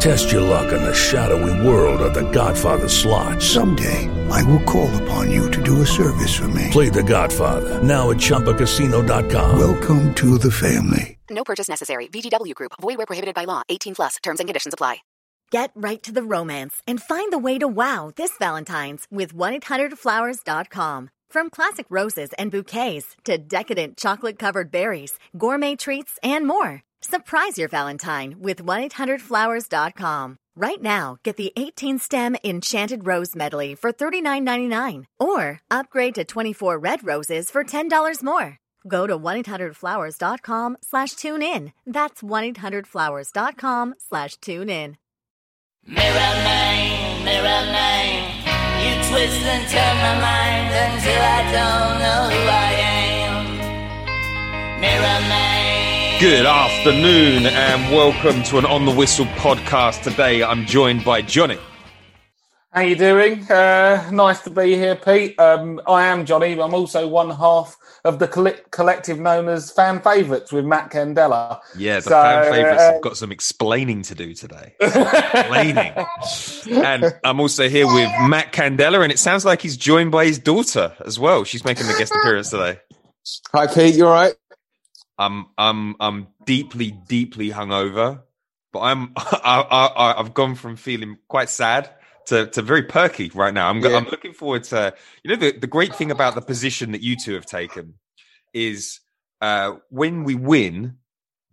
Test your luck in the shadowy world of The Godfather slot. Someday, I will call upon you to do a service for me. Play The Godfather now at ChumbaCasino.com. Welcome to the family. No purchase necessary. VGW Group. Void where prohibited by law. 18 plus. Terms and conditions apply. Get right to the romance and find the way to wow this Valentine's with 1-800-Flowers.com. From classic roses and bouquets to decadent chocolate-covered berries, gourmet treats, and more. Surprise your Valentine with 1-800-Flowers.com. Right now, get the 18-stem Enchanted Rose Medley for $39.99 or upgrade to 24 red roses for $10 more. Go to 1-800-Flowers.com slash tune in. That's 1-800-Flowers.com slash tune in. Mirror man, mirror man, you twist and turn my mind until I don't know who I am. Mirror man. Good afternoon and welcome to an On the Whistle podcast. Today I'm joined by Johnny. How you doing? Uh, nice to be here, Pete. Um, I am Johnny. I'm also one half of the coll- collective known as Fan Favourites with Matt Candela. Yeah, the So, fan favourites uh, have got some explaining to do today. explaining. and I'm also here with Matt Candela, and it sounds like he's joined by his daughter as well. She's making the guest appearance today. Hi, Pete. You all right? I'm I'm I'm deeply, deeply hungover, but I'm I, I, I've gone from feeling quite sad to, to very perky right now. I'm Yeah. I'm looking forward to you know the the great thing about the position that you two have taken is uh, when we win.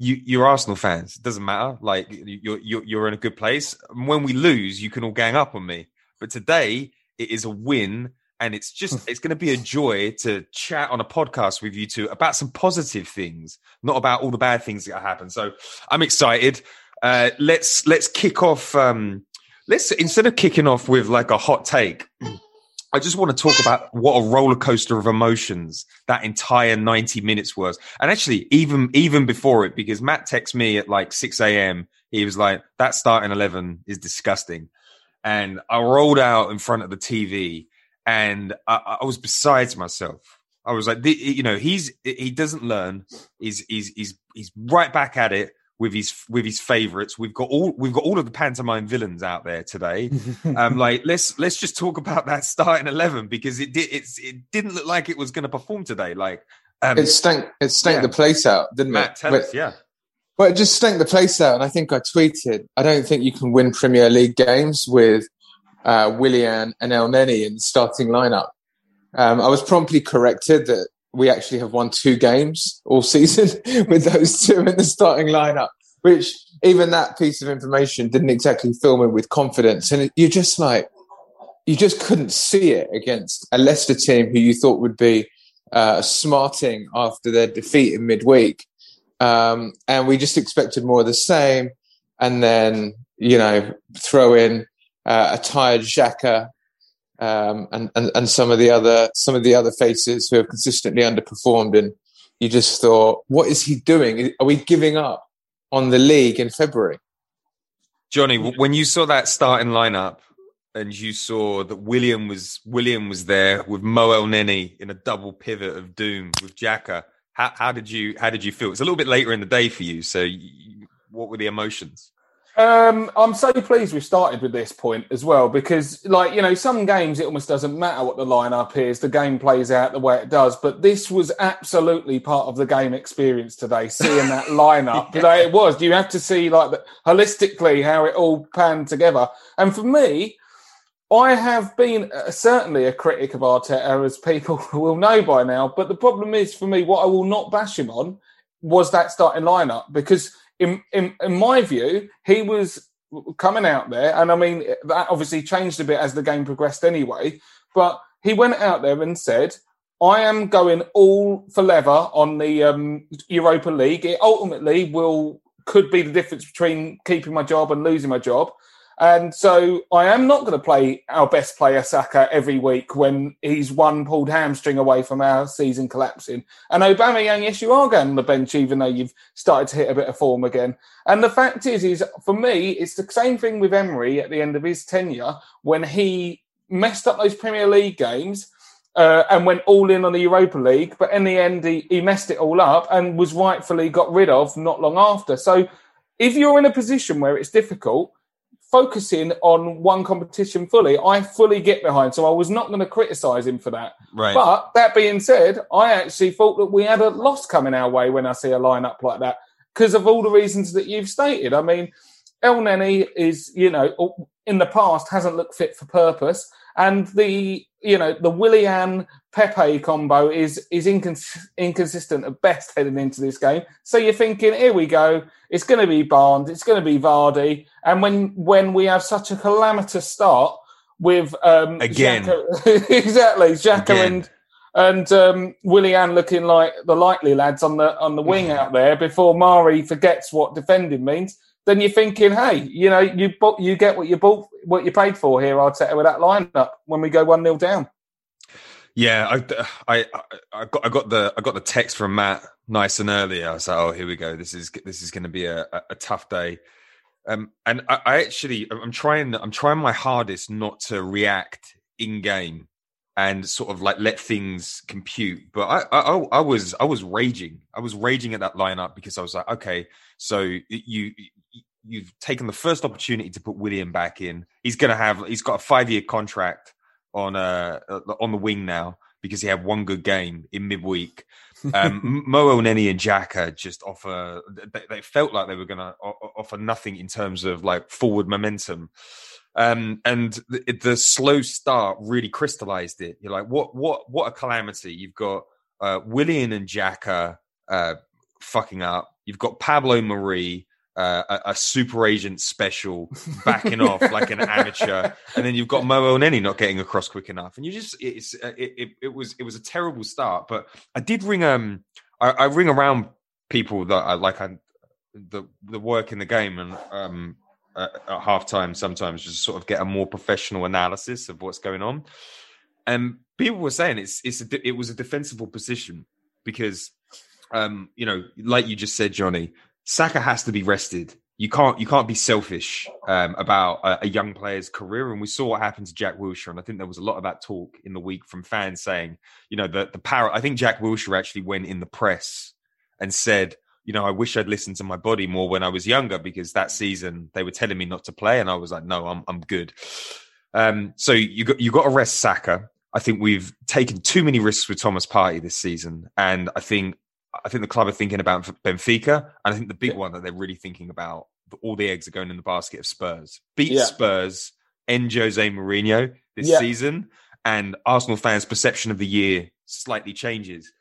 You, you're Arsenal fans. It doesn't matter. Like you're, you're you're in a good place. And when we lose, you can all gang up on me. But today it is a win, and it's just it's going to be a joy to chat on a podcast with you two about some positive things, not about all the bad things that happen. So I'm excited. Uh, let's let's kick off. Um, let's instead of kicking off with like a hot take. I just want to talk about what a roller coaster of emotions that entire 90 minutes was. And actually, even even before it, because Matt texted me at like 6 a.m. He was like, that starting 11 is disgusting. And I rolled out in front of the TV and I, I was besides myself. I was like, the- you know, he's he doesn't learn. He's he's he's he's right back at it with his with his favorites. We've got all we've got all of the pantomime villains out there today. um, like let's let's just talk about that starting eleven because it did it's it didn't look like it was going to perform today. Like um, It stank. It stank yeah. the place out, didn't Matt, it? tell But- us, yeah. Well, it just stank the place out, and I think I tweeted. I don't think you can win Premier League games with uh, Willian and Elneny in the starting lineup. Um, I was promptly corrected that we actually have won two games all season with those two in the starting lineup. Which even that piece of information didn't exactly fill me with confidence, and you're just like you just couldn't see it against a Leicester team who you thought would be uh, smarting after their defeat in midweek. Um, and we just expected more of the same. And then, you know, throw in uh, a tired Xhaka um, and, and, and some of the other some of the other faces who have consistently underperformed. And you just thought, what is he doing? Are we giving up on the league in February? Johnny, when you saw that starting lineup, and you saw that William was Willian was there with Mo Elneny in a double pivot of doom with Xhaka. How, how did you how did you feel? It's a little bit later in the day for you, so you, what were the emotions? Um, I'm so pleased we started with this point as well because, like, you know, some games it almost doesn't matter what the lineup is, the game plays out the way it does. But this was absolutely part of the game experience today, seeing that lineup. yeah. Like, it was. You have to see, like, the, holistically how it all panned together. And for me, I have been uh, certainly a critic of Arteta, as people will know by now. But the problem is, for me, what I will not bash him on was that starting lineup because in, in, in my view, he was coming out there, and I mean that obviously changed a bit as the game progressed anyway. But he went out there and said, "I am going all for leather on the um, Europa League. It ultimately will could be the difference between keeping my job and losing my job." And so I am not going to play our best player Saka every week when he's one pulled hamstring away from our season collapsing. And Aubameyang, yes, you are going on the bench, even though you've started to hit a bit of form again. And the fact is, is for me, it's the same thing with Emery at the end of his tenure when he messed up those Premier League games. Uh, and went all in on the Europa League, but in the end, he, he messed it all up and was rightfully got rid of not long after. So, if you're in a position where it's difficult, focusing on one competition fully, I fully get behind. So I was not going to criticise him for that. Right. But that being said, I actually thought that we had a loss coming our way when I see a lineup like that because of all the reasons that you've stated. I mean, Elneny is, you know, in the past hasn't looked fit for purpose, and the you know the Willian Pepe combo is is incons- inconsistent at best heading into this game. So you're thinking, here we go, it's going to be Barnes, it's going to be Vardy, and when when we have such a calamitous start with um, again. Xhaka, exactly Xhaka and and um, Willian looking like the likely lads on the on the wing out there before Marí forgets what defending means. Then you're thinking, hey, you know, you you get what you bought, what you paid for here, Arteta, with that lineup when we go one 0 down. Yeah, I, I, I got, I got the, I got the text from Matt nice and early. I was like, oh, here we go. This is, this is going to be a, a, tough day. Um, and I, I actually, I'm trying, I'm trying my hardest not to react in game and sort of like let things compute. But I, I, I was, I was raging. I was raging at that lineup because I was like, okay, so you, you've taken the first opportunity to put Willian back in. He's going to have, he's got a five year contract on uh, uh on the wing now because he had one good game in midweek. Um, Mo Elneny and Xhaka just offer. They, they felt like they were going to offer nothing in terms of like forward momentum. Um, and the, the, slow start really crystallized it. You're like, what, what, what a calamity! You've got uh, Willian and Xhaka uh, fucking up. You've got Pablo Marí a, a, super agent special backing off like an amateur, and then you've got Mo Elneny not getting across quick enough, and you just it's uh, it, it, it, was it was a terrible start. But I did ring um I, I ring around people that I like I the the work in the game and um at, at halftime sometimes just sort of get a more professional analysis of what's going on, and people were saying it's it's a, it was a defensible position because um you know like you just said Johnny Saka has to be rested. You can't you can't be selfish um, about a, a, young player's career, and we saw what happened to Jack Wilshere, and I think there was a lot of that talk in the week from fans saying, you know, the the power. I think Jack Wilshere actually went in the press and said, you know, I wish I'd listened to my body more when I was younger because that season they were telling me not to play, and I was like, no, I'm I'm good. Um, so you got you got to rest Saka. I think we've taken too many risks with Thomas Partey this season, and I think I think the club are thinking about Benfica, and I think the big yeah. one that they're really thinking about, all the eggs are going in the basket of Spurs. Beat yeah. Spurs, end Jose Mourinho this yeah. season, and Arsenal fans' perception of the year slightly changes.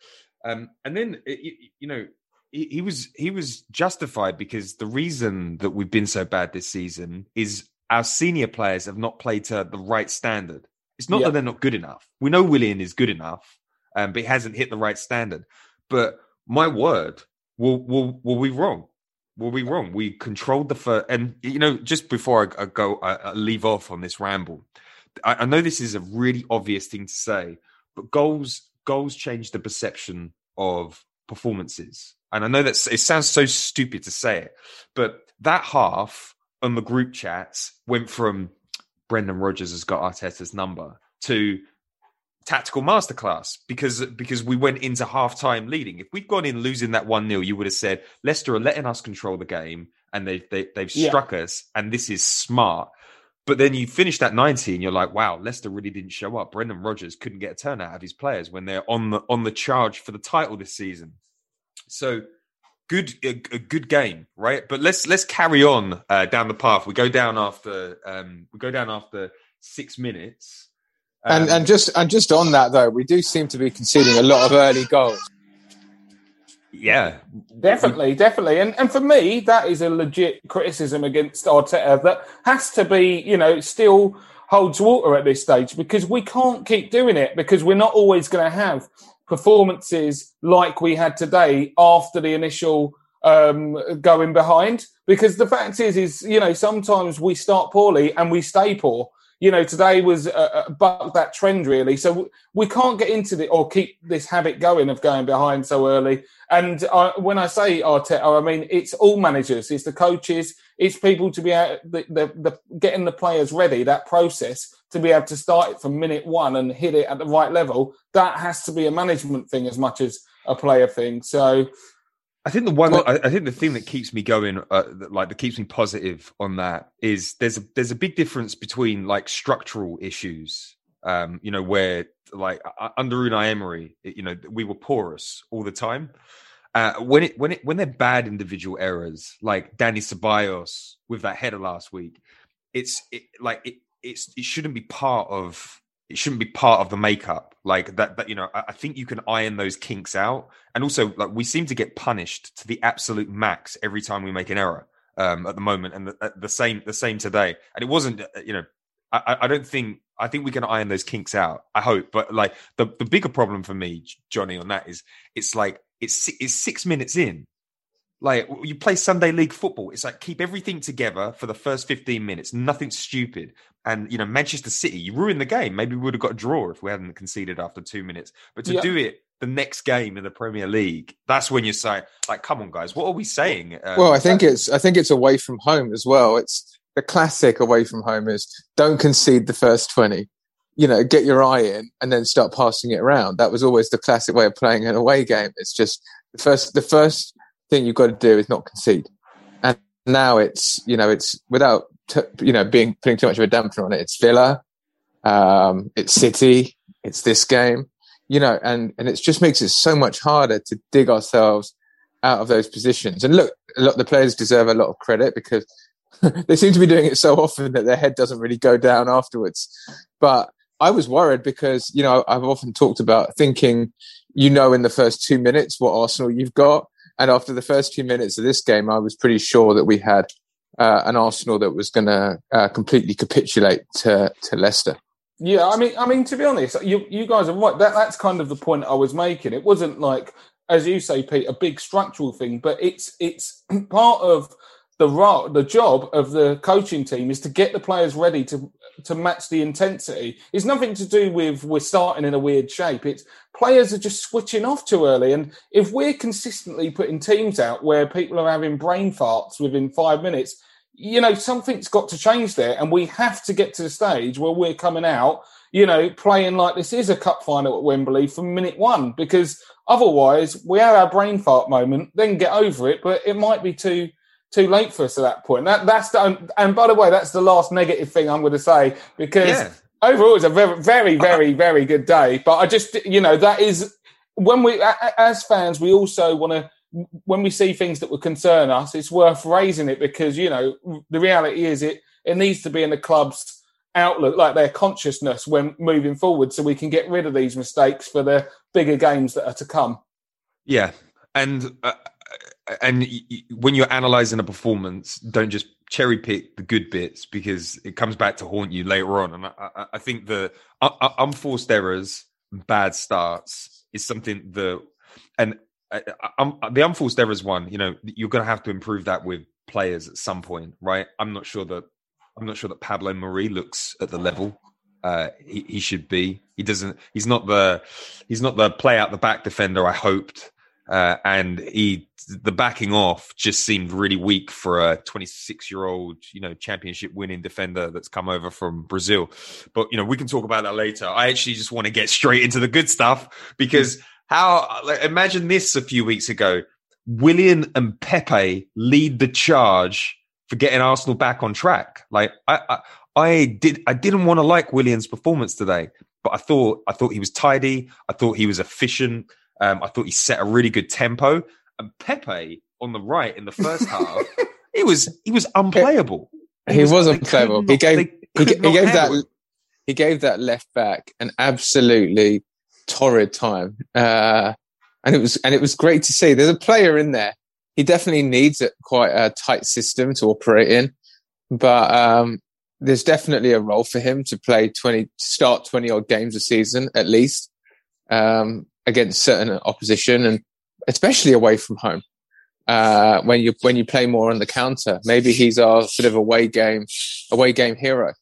Um, and then you, you know he, he was he was justified because the reason that we've been so bad this season is our senior players have not played to the right standard. It's not that they're not good enough. We know Willian is good enough, um, but he hasn't hit the right standard. But my word, will will will we wrong? Were we wrong? We controlled the first, and you know, just before I, I go, I, I, leave off on this ramble. I, I know this is a really obvious thing to say, but goals goals change the perception of performances. And I know that it sounds so stupid to say it, but that half on the group chats went from Brendan Rodgers has got Arteta's number to tactical masterclass because because we went into halftime leading. If we'd gone in losing that one 0 you would have said Leicester are letting us control the game and they, they they've Yeah. struck us, and this is smart. But then you finish that 90 and you're like, wow, Leicester really didn't show up. Brendan Rodgers couldn't get a turn out of his players when they're on the on the charge for the title this season. So good a, a good game, right? But let's let's carry on uh, down the path. We go down after um, we go down after six minutes. And Um, and just and just on that though, we do seem to be conceding a lot of early goals. yeah, Definitely, definitely. And and for me, that is a legit criticism against Arteta that has to be, you know, still holds water at this stage because we can't keep doing it because we're not always going to have performances like we had today after the initial um, going behind. Because the fact is, is you know, sometimes we start poorly and we stay poor. You know, today was uh, uh, bucked that trend really. So we can't get into the or keep this habit going of going behind so early. And uh, when I say Arteta, I mean it's all managers, it's the coaches, it's people to be able, the, the, the getting the players ready. That process to be able to start it from minute one and hit it at the right level. That has to be a management thing as much as a player thing. So I think the one, Well- I, I think the thing that keeps me going, uh, that, like that keeps me positive on that, is there's a there's a big difference between like structural issues, um, you know, where like uh, under Unai Emery, it- you know, we were porous all the time. Uh, when it when it when they're bad individual errors, like Dani Ceballos with that header last week, it's it, like it it's it shouldn't be part of it shouldn't be part of the makeup like that that you know I, I think you can iron those kinks out and also like we seem to get punished to the absolute max every time we make an error um at the moment and the, uh, the same the same today and it wasn't uh, you know I, I- don't think I think we can iron those kinks out. I hope, but like the the bigger problem for me, Johnny, on that is it's like it's it's six minutes in. Like you play Sunday league football, it's like keep everything together for the first fifteen minutes, nothing stupid. And you know Manchester City, you ruined the game. Maybe we would have got a draw if we hadn't conceded after two minutes. But to Yeah. do it the next game in the Premier League, that's when you say, like, come on, guys, what are we saying? Um, Well, I think it's I think it's away from home as well. It's the classic away from home is don't concede the first twenty. You know, get your eye in and then start passing it around. That was always the classic way of playing an away game. It's just the first the first thing you've got to do is not concede. And now it's you know it's without t- you know being putting too much of a dampener on it. It's Villa, um, it's City, it's this game. You know, and and it just makes it so much harder to dig ourselves out of those positions. And look, a lot of the players deserve a lot of credit because they seem to be doing it so often that their head doesn't really go down afterwards. But I was worried because you know I've often talked about thinking, you know, in the first two minutes what Arsenal you've got, and after the first few minutes of this game, I was pretty sure that we had uh, an Arsenal that was going to uh, completely capitulate to to Leicester. Yeah, I mean, I mean, to be honest, you you guys are right. That that's kind of the point I was making. It wasn't like, as you say, Pete, a big structural thing, but it's it's part of the the job of the coaching team is to get the players ready to to match the intensity. It's nothing to do with we're starting in a weird shape. It's players are just switching off too early, and if we're consistently putting teams out where people are having brain farts within five minutes, you know, something's got to change there, and we have to get to the stage where we're coming out, you know, playing like this is a cup final at Wembley from minute one, because otherwise we have our brain fart moment, then get over it, but it might be too too late for us at that point. That that's the, and by the way, that's the last negative thing I'm going to say because Yeah. Overall it's a very very very very good day. But I just you know that is when we as fans we also want to when we see things that would concern us, it's worth raising it because you know the reality is it it needs to be in the club's outlook, like their consciousness when moving forward, so we can get rid of these mistakes for the bigger games that are to come. Yeah, and uh, and when you're analyzing a performance, don't just cherry pick the good bits because it comes back to haunt you later on. And I, I, think the unforced errors, bad starts, is something the and um, the unforced errors one. You know, you're going to have to improve that with players at some point, right? I'm not sure that I'm not sure that Pablo Marí looks at the level uh, he, he should be. He doesn't. He's not the. He's not the play out the back defender I hoped. Uh, and he the backing off just seemed really weak for a 26 year old, you know, championship winning defender that's come over from Brazil. But you know, we can talk about that later. I actually just want to get straight into the good stuff because how like, imagine this a few weeks ago. Willian and Pepe lead the charge for getting Arsenal back on track. Like I, I, I did, I didn't want to like Willian's performance today, but I thought, I thought he was tidy. I thought he was efficient. Um, I thought he set a really good tempo. And Pepe on the right in the first half, he was, he was unplayable. He, was, they could unplayable. not- he gave he, could he gave that it. he gave that left back an absolutely torrid time, uh, and it was and it was great to see. There's a player in there. He definitely needs a, quite a tight system to operate in, but um, there's definitely a role for him to play twenty, start twenty odd games a season at least um, against certain opposition, and especially away from home. Uh, when you when you play more on the counter, maybe he's our sort of away game away game hero.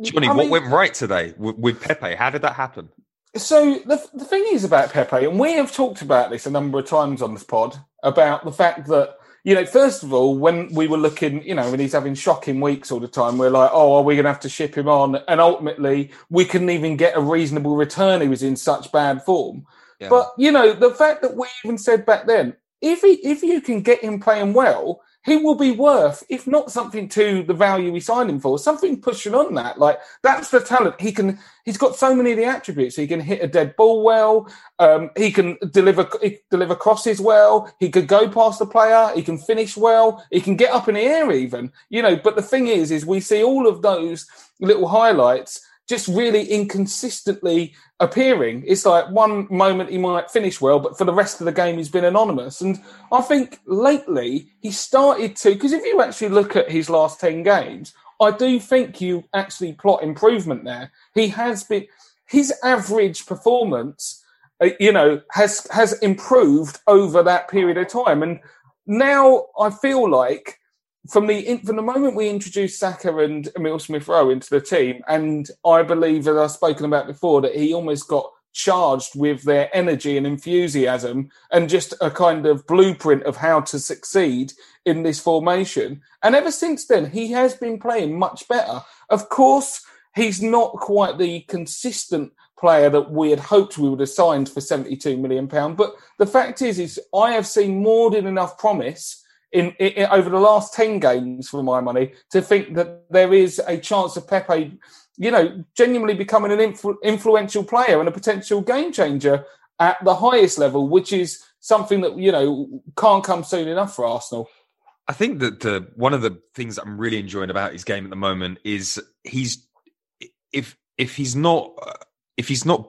Johnny, I what mean- went right today with, with Pepe? How did that happen? So the the thing is about Pepe, and we have talked about this a number of times on this pod about the fact that you know, first of all, when we were looking, you know, when he's having shocking weeks all the time, we're like, oh, are we going to have to ship him on? And ultimately, we couldn't even get a reasonable return. He was in such bad form. But you know, the fact that we even said back then, if he if you can get him playing well, he will be worth, if not something to the value we signed him for, something pushing on that. Like that's the talent. He can. He's got so many of the attributes. He can hit a dead ball well. Um, he can deliver he deliver crosses well. He could go past the player. He can finish well. He can get up in the air even. You know. But the thing is, is we see all of those little highlights just really inconsistently appearing. It's like one moment he might finish well, but for the rest of the game he's been anonymous. And I think lately he started to because if you actually look at his last ten games, I do think you actually plot improvement there. He has been his average performance, uh, you know, has has improved over that period of time, and now I feel like from the from the moment we introduced Saka and Emile Smith Rowe into the team, and I believe, as I've spoken about before, that he almost got charged with their energy and enthusiasm and just a kind of blueprint of how to succeed in this formation. And ever since then, he has been playing much better. Of course, he's not quite the consistent player that we had hoped we would have signed for 72 million pound but the fact is is I have seen more than enough promise in, in over the last 10 games for my money to think that there is a chance of Pepe you know genuinely becoming an influ- influential player and a potential game changer at the highest level which is something that you know can't come soon enough for Arsenal I think that the one of the things I'm really enjoying about his game at the moment is he's if if he's not if he's not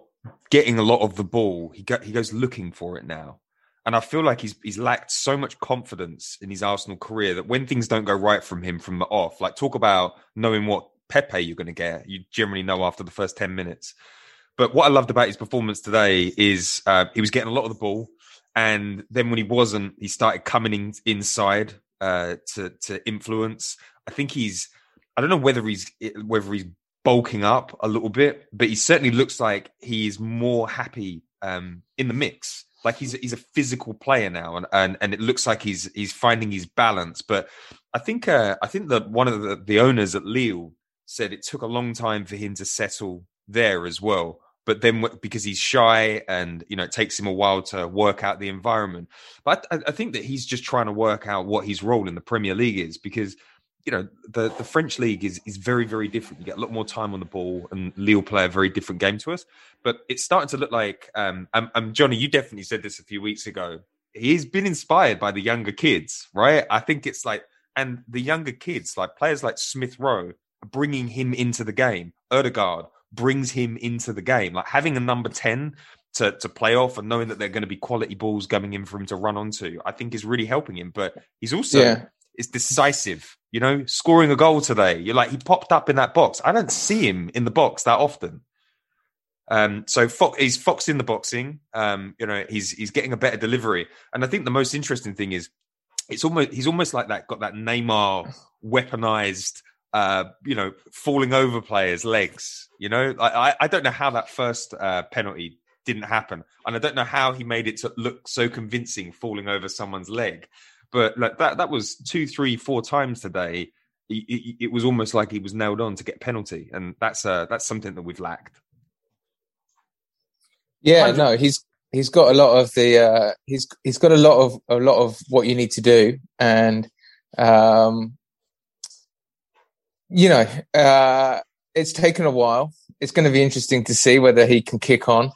getting a lot of the ball, he go, he goes looking for it now. And I feel like he's he's lacked so much confidence in his Arsenal career that when things don't go right from him from the off, like talk about knowing what Pepe you're going to get, you generally know after the first ten minutes. But what I loved about his performance today is uh, he was getting a lot of the ball, and then when he wasn't, he started coming in, inside uh, to to influence. I think he's I don't know whether he's whether he's bulking up a little bit, but he certainly looks like he is more happy um, in the mix. Like he's he's a physical player now, and, and and it looks like he's he's finding his balance. But I think uh, I think that one of the, the owners at Lille said it took a long time for him to settle there as well. But then because he's shy and you know it takes him a while to work out the environment. But I, I think that he's just trying to work out what his role in the Premier League is because you know the the French league is is very very different. You get a lot more time on the ball, and Lille play a very different game to us. But it's starting to look like um, um, um Johnny, you definitely said this a few weeks ago. He's been inspired by the younger kids, right? I think it's like, and the younger kids, like players like Smith Rowe, bringing him into the game. Odegaard brings him into the game, like having a number ten to to play off and knowing that they're going to be quality balls coming in for him to run onto. I think is really helping him. But he's also Yeah. It's decisive. You know, scoring a goal today. You're like he popped up in that box. I don't see him in the box that often. Um, so Fox, he's Fox in the boxing. Um, you know, he's he's getting a better delivery, and I think the most interesting thing is it's almost he's almost like that got that Neymar weaponized. Uh, you know, falling over players' legs. You know, I I, don't know how that first uh, penalty didn't happen. And I don't know how he made it look so convincing falling over someone's leg. But like that, that was two, three, four times today. It, it, was almost like he was nailed on to get penalty, and that's uh, that's something that we've lacked. Yeah, no, he's he's got a lot of the uh, he's he's got a lot of a lot of what you need to do, and um, you know, uh, it's taken a while. It's going to be interesting to see whether he can kick on,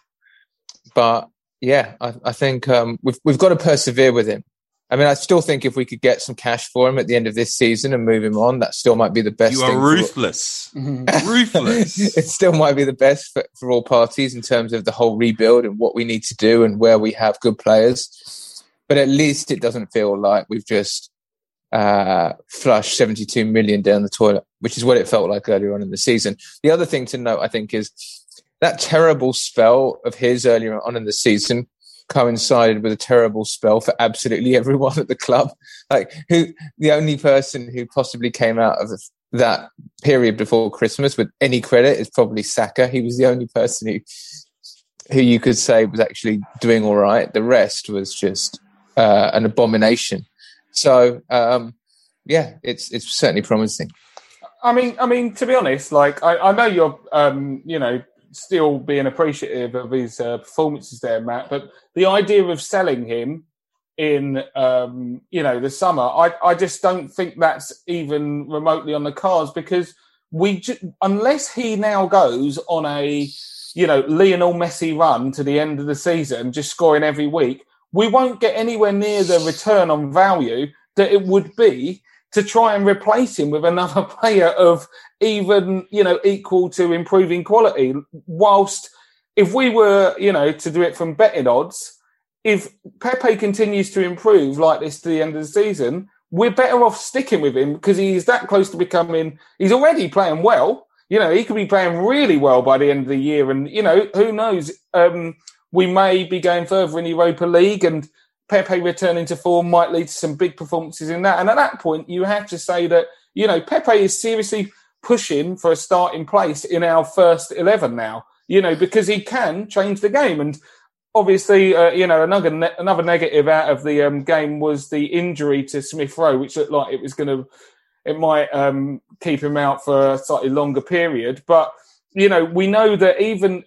but yeah, I, I think um, we've we've got to persevere with him. I mean, I still think if we could get some cash for him at the end of this season and move him on, that still might be the best. You are ruthless, ruthless. it still might be the best for, for all parties in terms of the whole rebuild and what we need to do and where we have good players. But at least it doesn't feel like we've just uh, flushed 72 million down the toilet, which is what it felt like earlier on in the season. The other thing to note, I think, is that terrible spell of his earlier on in the season coincided with a terrible spell for absolutely everyone at the club. Like who, the only person who possibly came out of that period before Christmas with any credit is probably Saka. He was the only person who, who you could say was actually doing all right. The rest was just uh, an abomination. So um, yeah, it's it's certainly promising. I mean, I mean, to be honest, like I, I know you're, um, you know, still being appreciative of his uh, performances there, Matt. But the idea of selling him in um, you know the summer, I I just don't think that's even remotely on the cards because we ju- unless he now goes on a you know Lionel Messi run to the end of the season, just scoring every week, we won't get anywhere near the return on value that it would be to try and replace him with another player of even you know equal to improving quality. Whilst if we were you know to do it from betting odds, if Pepe continues to improve like this to the end of the season, we're better off sticking with him because he's that close to becoming. He's already playing well. You know, he could be playing really well by the end of the year, and you know, who knows? Um, we may be going further in Europa League, and Pepe returning to form might lead to some big performances in that. And at that point, you have to say that, you know, Pepe is seriously pushing for a starting place in our first 11 now, you know, because he can change the game. And obviously, uh, you know, another, ne- another negative out of the um, game was the injury to Smith Rowe, which looked like it was going to, it might um, keep him out for a slightly longer period. But, you know, we know that even,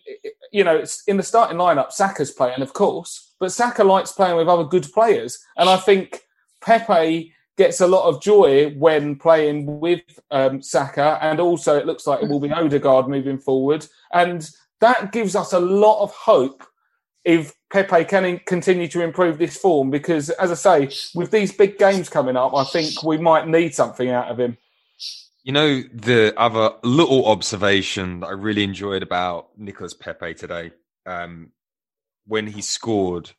you know, in the starting lineup, Saka's playing, of course but Saka likes playing with other good players, and I think Pepe gets a lot of joy when playing with um, Saka, and also it looks like it will be Odegaard moving forward, and that gives us a lot of hope if Pepe can continue to improve this form. Because, as I say, with these big games coming up, I think we might need something out of him. You know, the other little observation that I really enjoyed about Nicolas Pepe today um, when he scored,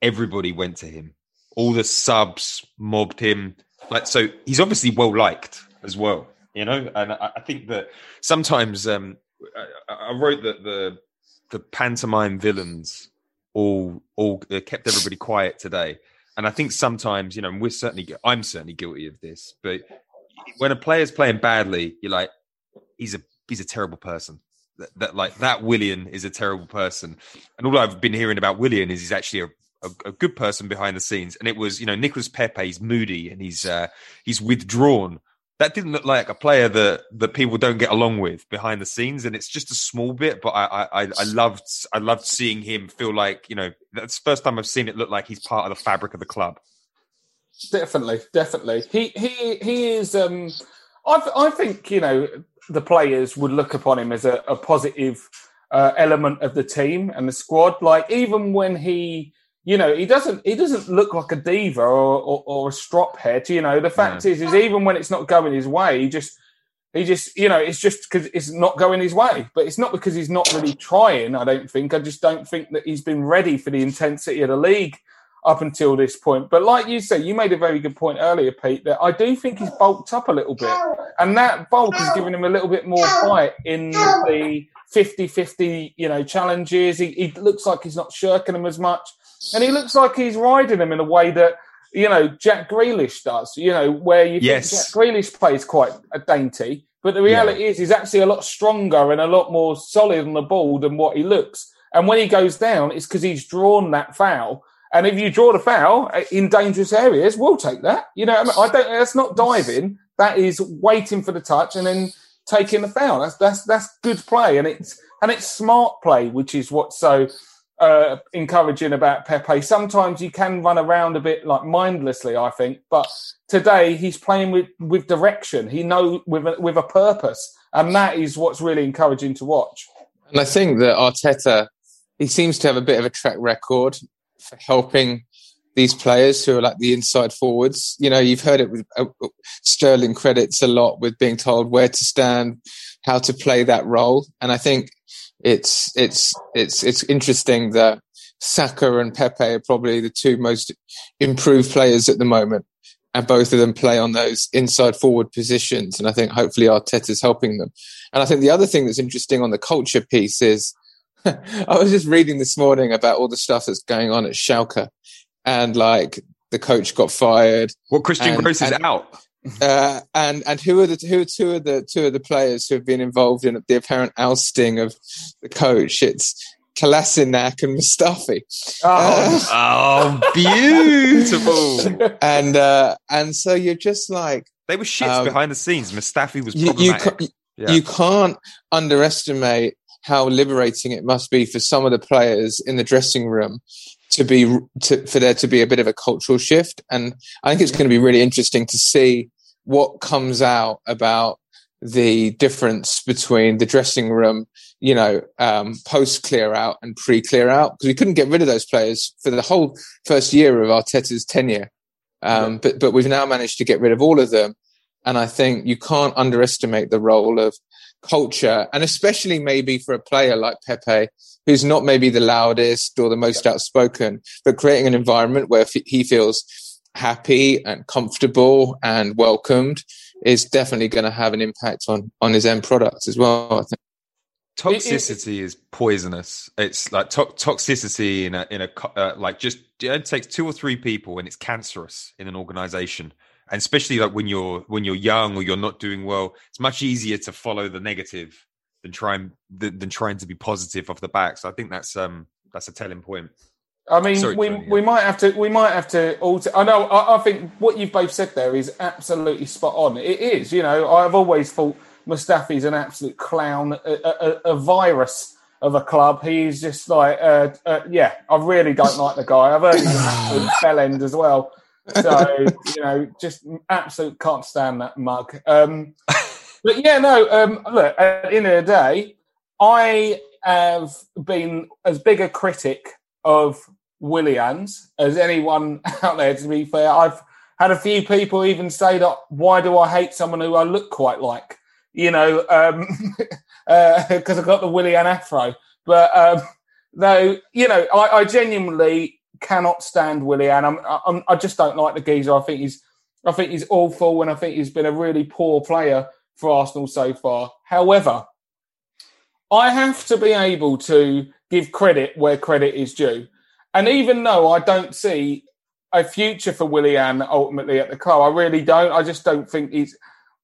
everybody went to him. All the subs mobbed him. Like so, he's obviously well liked as well. You know, and I, I think that sometimes um, I, I, wrote that the the pantomime villains all all uh, kept everybody quiet today. And I think sometimes, you know, we're certainly I'm certainly guilty of this. But when a player's playing badly, you're like, he's a he's a terrible person that, like that Willian is a terrible person, and all I've been hearing about Willian is he's actually a, a, good person behind the scenes. And it was you know Nicolas Pepe's moody and he's uh, he's withdrawn. That didn't look like a player that that people don't get along with behind the scenes, and it's just a small bit. But I I, I loved I loved seeing him feel like you know that's first time I've seen it look like he's part of the fabric of the club. Definitely, definitely. He he he is. Um, I I think you know the players would look upon him as a, a positive uh, element of the team and the squad. Like even when he, you know, he doesn't he doesn't look like a diva or, or, or a strop head. You know, the fact is, is even when it's not going his way, he just he just you know it's just because it's not going his way. But it's not because he's not really trying. I don't think. I just don't think that he's been ready for the intensity of the league up until this point. But like you said, you made a very good point earlier, Pete, that I do think he's bulked up a little bit. And that bulk has given him a little bit more fight in the 50-50, you know, challenges. He, he looks like he's not shirking them as much. And he looks like he's riding them in a way that, you know, Jack Grealish does, you know, where you yes. think Jack Grealish plays quite a dainty. But the reality yeah. is he's actually a lot stronger and a lot more solid on the ball than what he looks. And when he goes down, it's because he's drawn that foul. And if you draw the foul uh, in dangerous areas, we'll take that. You know, I, mean, I don't. That's not diving. That is waiting for the touch and then taking the foul. That's that's that's good play, and it's and it's smart play, which is what's so uh, encouraging about Pepe. Sometimes he can run around a bit like mindlessly, I think, but today he's playing with with direction. He know with a, with a purpose, and that is what's really encouraging to watch. And I think that Arteta, he seems to have a bit of a track record helping these players who are like the inside forwards. You know, you've heard it with uh, Sterling credits a lot with being told where to stand, how to play that role, and I think it's it's it's it's interesting that Saka and Pepe are probably the two most improved players at the moment, and both of them play on those inside forward positions. And I think hopefully Arteta's helping them. And I think the other thing that's interesting on the culture piece is I was just reading this morning about all the stuff that's going on at Schalke, and like the coach got fired. Well, Christian and, Gross is and, out. Uh, and and who are the who are two of the two of the players who have been involved in the apparent ousting of the coach? It's Kolasinac and Mustafi. Oh, uh, oh beautiful! and uh, and so you're just like they were shits um, behind the scenes. Mustafi was you, you, ca- yeah. you can't underestimate how liberating it must be for some of the players in the dressing room to be to, for there to be a bit of a cultural shift and i think it's going to be really interesting to see what comes out about the difference between the dressing room, you know, um, post clear out and pre clear out because we couldn't get rid of those players for the whole first year of Arteta's tenure. Um, yeah. But but we've now managed to get rid of all of them, and I think you can't underestimate the role of culture, and especially maybe for a player like Pepe, who's not maybe the loudest or the most yeah. outspoken, but creating an environment where he feels happy and comfortable and welcomed is definitely going to have an impact on on his end product as well. I think toxicity is poisonous. It's like to- toxicity in a in a uh, like just it takes two or three people and it's cancerous in an organization. And especially like when you're when you're young or you're not doing well, it's much easier to follow the negative than trying than, than trying to be positive off the back. So I think that's um that's a telling point. I mean, Sorry, we, Tony, yeah. we might have to we might have to alter. I know. I, I, think what you've both said there is absolutely spot on. It is. You know, I've always thought Mustafi's an absolute clown, a, a, a virus of a club. He's just like, uh, uh, yeah. I really don't like the guy. I've heard he's an absolute fell end as well. So you know, just absolute can't stand that mug. Um, but yeah, no. Um, look, at the end of the day, I have been as big a critic of Willians as anyone out there. To be fair, I've had a few people even say that why do I hate someone who I look quite like? You know, because um, uh, I've got the Willian afro. But um, no, you know, I, I, genuinely cannot stand Willian. I'm, I'm, I just don't like the geezer. I think he's, I think he's awful, and I think he's been a really poor player for Arsenal so far. However, I have to be able to give credit where credit is due. And even though I don't see a future for Willian ultimately at the club, I really don't. I just don't think he's.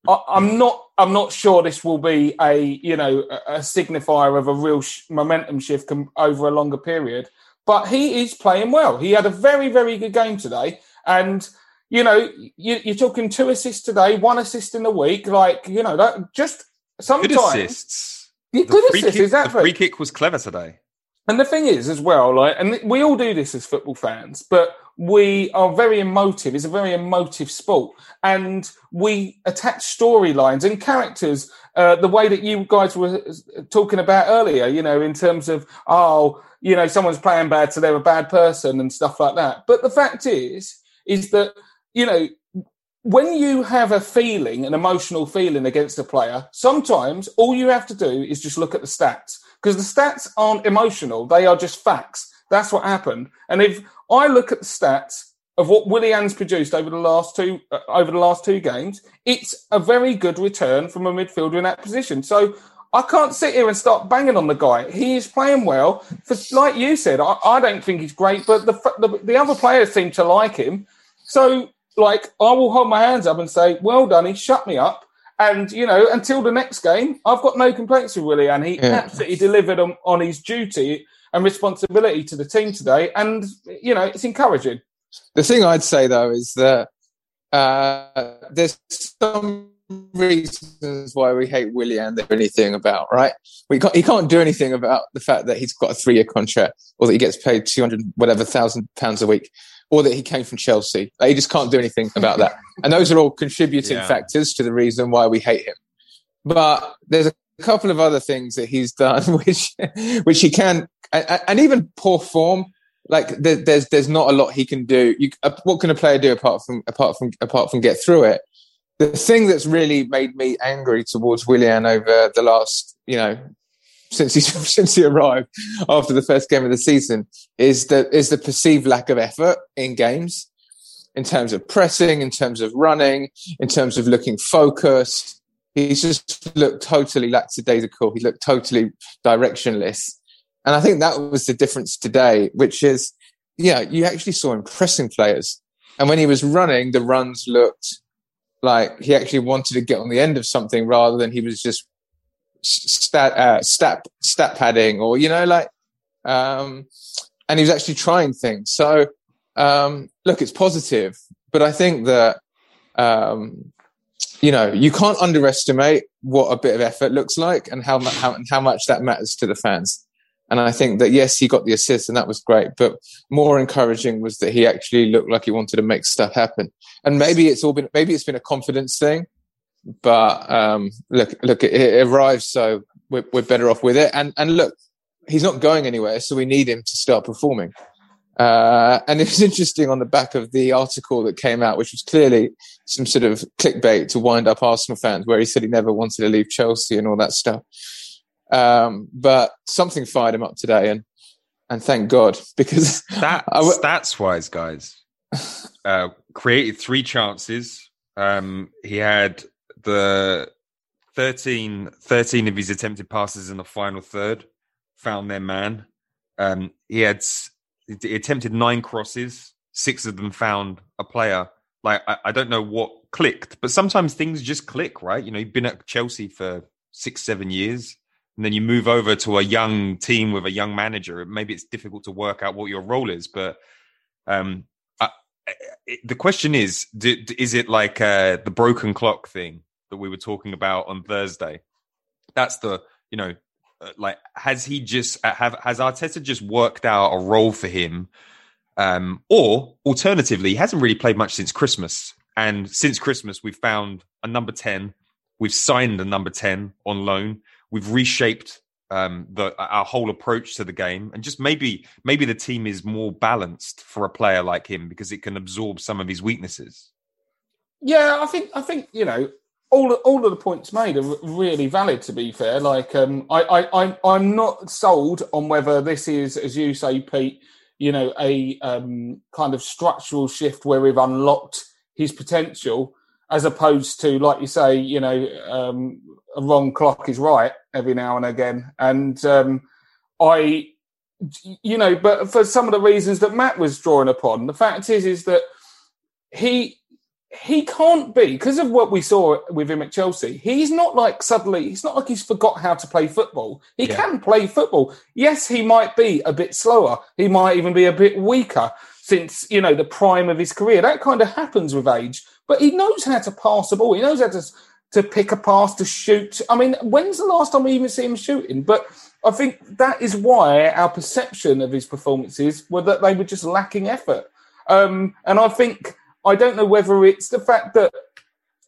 I, am not. I'm not sure this will be a you know a, a signifier of a real sh- momentum shift com- over a longer period. But he is playing well. He had a very very good game today, and you know you, are talking two assists today, one assist in the week. Like you know that just sometimes good assists. Yeah, good assists. Kick, exactly. The free kick was clever today. And the thing is, as well, like, and we all do this as football fans, but we are very emotive. It's a very emotive sport, and we attach storylines and characters uh, the way that you guys were talking about earlier. You know, in terms of oh, you know, someone's playing bad, so they're a bad person and stuff like that. But the fact is, is that you know, when you have a feeling, an emotional feeling against a player, sometimes all you have to do is just look at the stats because the stats aren't emotional; they are just facts. That's what happened. And if I look at the stats of what Willian's produced over the last two uh, over the last two games, it's a very good return from a midfielder in that position. So I can't sit here and start banging on the guy. He is playing well. For, like you said, I, I don't think he's great, but the, the, the other players seem to like him. So, like, I will hold my hands up and say, "Well done, he shut me up." And you know, until the next game, I've got no complaints with Willie, Willian. He yeah. absolutely delivered on, on his duty. And responsibility to the team today. And, you know, it's encouraging. The thing I'd say, though, is that uh, there's some reasons why we hate Willian or anything about, right? We can't, he can't do anything about the fact that he's got a three year contract or that he gets paid 200 whatever thousand pounds a week or that he came from Chelsea. Like, he just can't do anything about that. and those are all contributing Yeah. factors to the reason why we hate him. But there's a couple of other things that he's done which which he can and, even poor form. Like there, there's there's not a lot he can do. You, uh, what can a player do apart from apart from apart from get through it? The thing that's really made me angry towards Willian over the last you know since he since he arrived after the first game of the season is the is the perceived lack of effort in games in terms of pressing in terms of running in terms of looking focused he's just looked totally lackadaisical. He looked totally directionless. And I think that was the difference today, which is, yeah, you actually saw him pressing players. And when he was running, the runs looked like he actually wanted to get on the end of something rather than he was just stat, uh, stat, stat padding or, you know, like, um, and he was actually trying things. So, um, look, it's positive, but I think that, um, you know, you can't underestimate what a bit of effort looks like and how, how, how much that matters to the fans. And I think that, yes, he got the assist and that was great, but more encouraging was that he actually looked like he wanted to make stuff happen. And maybe it's all been, maybe it's been a confidence thing, but, um, look, look, it, it arrives. So we're, we're better off with it. And, and look, he's not going anywhere. So we need him to start performing. Uh, and it was interesting on the back of the article that came out, which was clearly some sort of clickbait to wind up Arsenal fans, where he said he never wanted to leave Chelsea and all that stuff. Um, but something fired him up today, and and thank God because I w- stats wise, guys, uh, created three chances. Um, he had the 13, 13 of his attempted passes in the final third, found their man. Um, he had he attempted nine crosses, six of them found a player. Like I, I don't know what clicked, but sometimes things just click, right? You know, you've been at Chelsea for six, seven years, and then you move over to a young team with a young manager. Maybe it's difficult to work out what your role is, but um, I, it, the question is: do, is it like uh, the broken clock thing that we were talking about on Thursday? That's the you know, like has he just uh, have has Arteta just worked out a role for him, um, or alternatively, he hasn't really played much since Christmas, and since Christmas we've found a number ten, we've signed a number ten on loan, we've reshaped um, the our whole approach to the game, and just maybe maybe the team is more balanced for a player like him because it can absorb some of his weaknesses. Yeah, I think I think you know all all of the points made are really valid. To be fair, like um, I I I'm, I'm not sold on whether this is, as you say, Pete. You know, a um, kind of structural shift where we've unlocked his potential, as opposed to, like you say, you know, um, a wrong clock is right every now and again. And um, I, you know, but for some of the reasons that Matt was drawing upon, the fact is, is that he he can't be because of what we saw with him at Chelsea. He's not like suddenly. He's not like he's forgot how to play football. He Yeah. can play football. Yes, he might be a bit slower. He might even be a bit weaker since you know the prime of his career. That kind of happens with age. But he knows how to pass the ball. He knows how to to pick a pass to shoot. I mean, when's the last time we even see him shooting? But I think that is why our perception of his performances were that they were just lacking effort. Um, and I think I don't know whether it's the fact that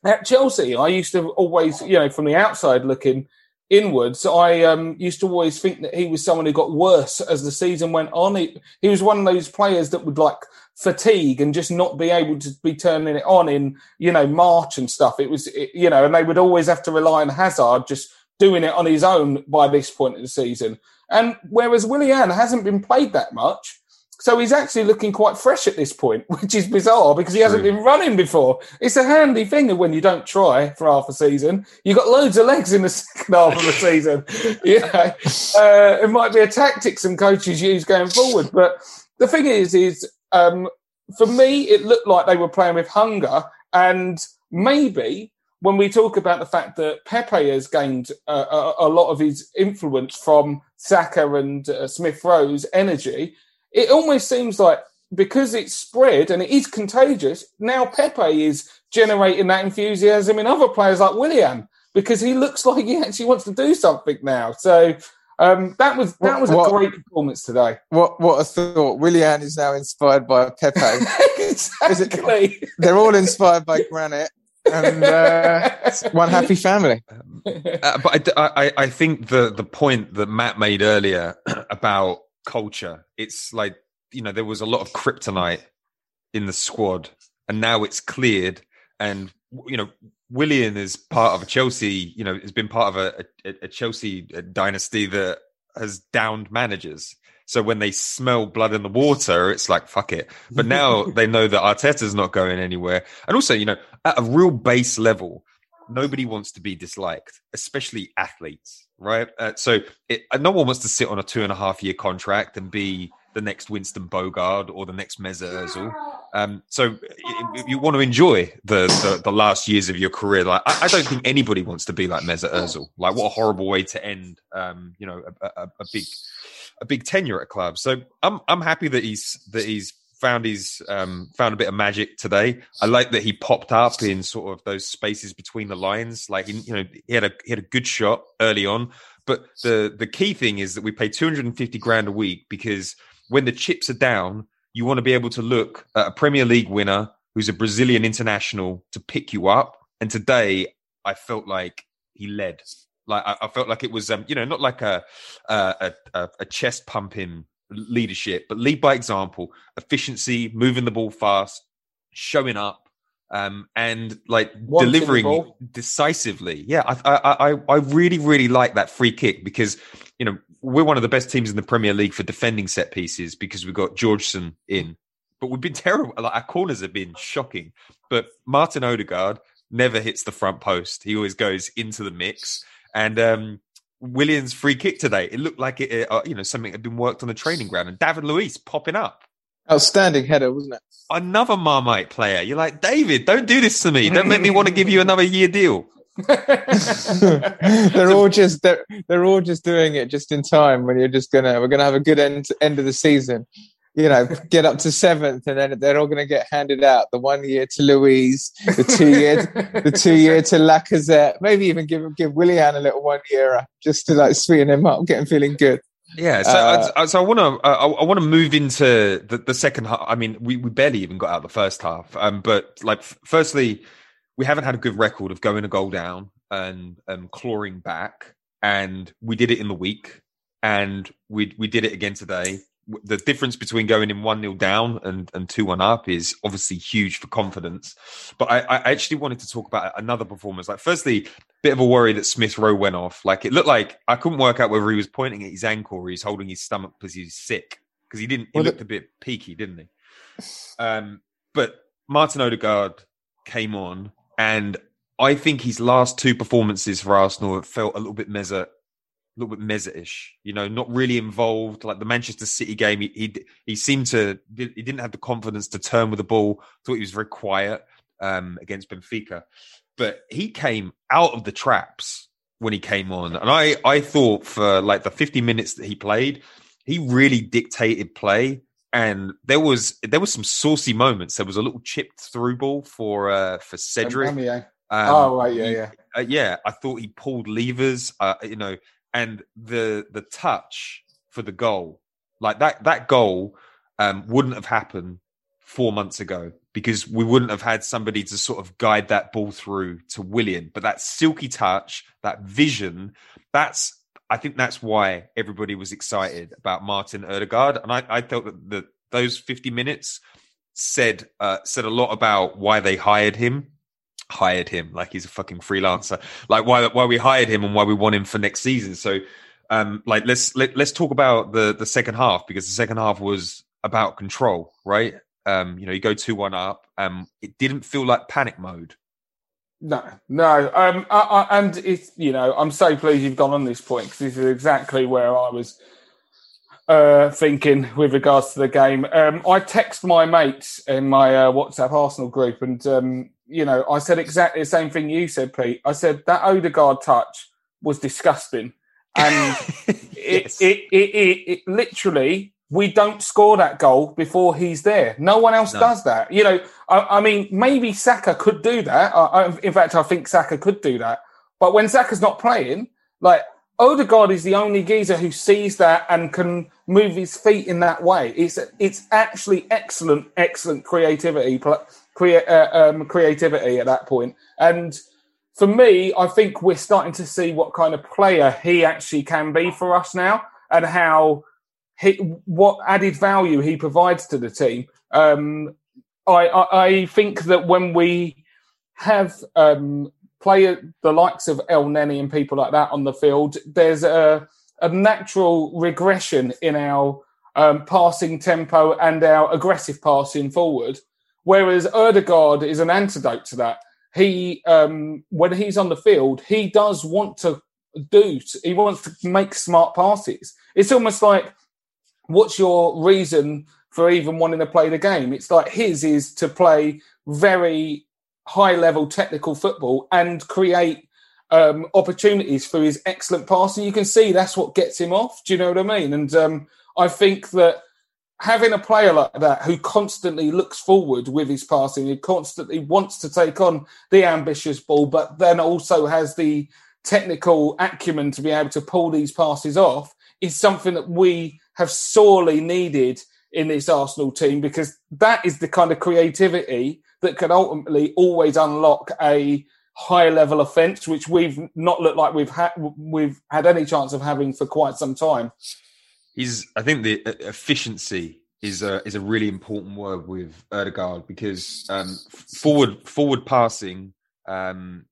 at Chelsea, I used to always, you know, from the outside looking inwards, I um, used to always think that he was someone who got worse as the season went on. He, he was one of those players that would like fatigue and just not be able to be turning it on in, you know, March and stuff. It was, it, you know, and they would always have to rely on Hazard just doing it on his own by this point of the season. And whereas Willian hasn't been played that much, so he's actually looking quite fresh at this point, which is bizarre because he hasn't been running before. It's a handy thing when you don't try for half a season. You've got loads of legs in the second half of the season. You know, uh, it might be a tactic some coaches use going forward. But the thing is, is um, for me, it looked like they were playing with hunger, and maybe when we talk about the fact that Pepe has gained uh, a, a, lot of his influence from Saka and uh, Smith Rowe's energy, it almost seems like because it's spread and it is contagious, now Pepe is generating that enthusiasm in other players like Willian because he looks like he actually wants to do something now. So um, that was that was what, a great performance today. What what a thought! Willian is now inspired by Pepe. exactly. They're all inspired by Granit. and uh, one happy family. Uh, but I, I, I think the the point that Matt made earlier about culture, it's like you know there was a lot of kryptonite in the squad, and now it's cleared, and you know Willian is part of a Chelsea, you know, has been part of a, a, a Chelsea dynasty that has downed managers. So when they smell blood in the water, it's like fuck it. But now they know that Arteta's not going anywhere, and also, you know, at a real base level, nobody wants to be disliked, especially athletes, right? Uh, so it, no one wants to sit on a two and a half year contract and be the next Winston Bogarde or the next Mesut Ozil. Um, so if you want to enjoy the, the, the last years of your career, like I, I, don't think anybody wants to be like Mesut Ozil. Like what a horrible way to end, um, you know, a, a, a, big a big tenure at a club. So I'm I'm happy that he's that he's found his um, found a bit of magic today. I like that he popped up in sort of those spaces between the lines. Like he, you know, he had a he had a good shot early on. But the the key thing is that we pay 250 grand a week because when the chips are down, you want to be able to look at a Premier League winner who's a Brazilian international to pick you up. And today, I felt like he led. Like I, I felt like it was, um, you know, not like a a, a, a chest pumping leadership, but lead by example, efficiency, moving the ball fast, showing up, um, and like Wanting delivering decisively. Yeah, I, I, I, I really, really like that free kick because you know we're one of the best teams in the Premier League for defending set pieces because we've got Georgson in, but we've been terrible. Like our corners have been shocking. But Martin Odegaard never hits the front post; he always goes into the mix. And um, Willian's free kick today, it looked like it, uh, you know, something had been worked on the training ground, and David Luiz popping up. Outstanding header, wasn't it? Another Marmite player. You're like, David, don't do this to me. Don't make me want to give you another year deal. they're all just they're, they're all just doing it just in time when you're just gonna we're gonna have a good end end of the season you know get up to seventh and then they're all gonna get handed out the one year to Luiz, the two year the two year to Lacazette maybe even give give Willian a little one year just to like sweeten him up get him feeling good yeah, so uh, I, so I want to I, I want to move into the, the second half. I mean, we, we barely even got out the first half. Um, but like, firstly, we haven't had a good record of going a goal down and um, clawing back, and we did it in the week, and we we did it again today. The difference between going in one 0 down and and two one up is obviously huge for confidence. But I, I actually wanted to talk about another performance. Like, firstly, bit of a worry that Smith Rowe went off. Like, it looked like I couldn't work out whether he was pointing at his ankle or he's holding his stomach because he's sick. Because he didn't. He well, looked a bit peaky, didn't he? Um, but Martin Odegaard came on and I think his last two performances for Arsenal felt a little bit Mesut, a little bit Mesut-ish. You know, not really involved. Like the Manchester City game, he, he he, seemed to he didn't have the confidence to turn with the ball. Thought he was very quiet um, against Benfica, but he came out of the traps when he came on, and I I thought for like the fifty minutes that he played, he really dictated play and there was there was some saucy moments. There was a little chipped through ball for uh, for Cedric. Um, oh right, yeah, yeah, uh, yeah. I thought he pulled levers, uh, you know, and the the touch for the goal, like that that goal, um, wouldn't have happened four months ago because we wouldn't have had somebody to sort of guide that ball through to Willian. But that silky touch, that vision, that's I think that's why everybody was excited about Martin Odegaard, and I, I felt that the, those 50 minutes said uh, said a lot about why they hired him. Hired him like he's a fucking freelancer. Like why why we hired him and why we want him for next season. So, um, like let's let, let's talk about the the second half because the second half was about control, right? Um, you know, you go two one up. Um, it didn't feel like panic mode no, no, um, I, I, and it's you know I'm so pleased you've gone on this point because this is exactly where I was uh, thinking with regards to the game. Um, I text my mates in my uh, WhatsApp Arsenal group, and um, you know, I said exactly the same thing you said, Pete. I said that Odegaard touch was disgusting, and Yes. it, it, it, it, it literally we don't score that goal before he's there. No one else No. does that. You know, I, I mean, maybe Saka could do that. I, I, in fact, I think Saka could do that. But when Saka's not playing, like Odegaard is the only geezer who sees that and can move his feet in that way. It's it's actually excellent, excellent creativity, crea- uh, um, creativity at that point. And for me, I think we're starting to see what kind of player he actually can be for us now, and how he, what added value he provides to the team. Um, I, I, I think that when we have um, player the likes of Elneny and people like that on the field, there's a, a natural regression in our um, passing tempo and our aggressive passing forward. Whereas Odegaard is an antidote to that. He, um, when he's on the field, he does want to do. He wants to make smart passes. It's almost like, what's your reason for even wanting to play the game? It's like his is to play very high level technical football and create um, opportunities for his excellent passing. You can see that's what gets him off. Do you know what I mean? And um, I think that having a player like that who constantly looks forward with his passing, who constantly wants to take on the ambitious ball, but then also has the technical acumen to be able to pull these passes off, is something that we have sorely needed in this Arsenal team because that is the kind of creativity that can ultimately always unlock a high level offence, which we've not looked like we've had we've had any chance of having for quite some time. He's. I think the uh, efficiency is a is a really important word with Odegaard because um, forward forward passing, um,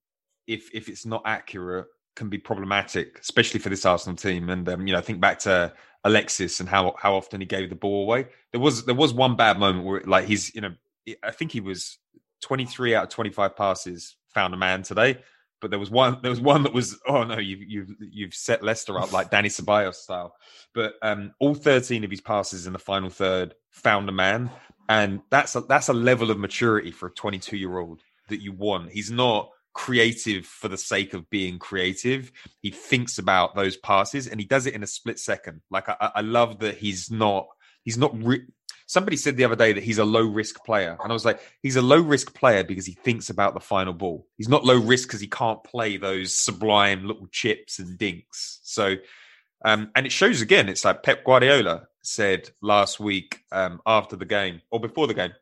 if if it's not accurate, can be problematic, especially for this Arsenal team. And um, you know, think back to Alexis and how how often he gave the ball away. There was there was one bad moment where like he's you know I think he was twenty three out of twenty five passes found a man today. But there was one. There was one that was. Oh no! You've you've you've set Leicester up like Dani Ceballos style. But um, all thirteen of his passes in the final third found a man, and that's a, that's a level of maturity for a twenty-two year old that you want. He's not creative for the sake of being creative. He thinks about those passes, and he does it in a split second. Like I, I I love that he's not. He's not. Re- Somebody said the other day that he's a low risk player. And I was like, he's a low risk player because he thinks about the final ball. He's not low risk because he can't play those sublime little chips and dinks. So, um, and it shows again, it's like Pep Guardiola said last week um, after the game or before the game.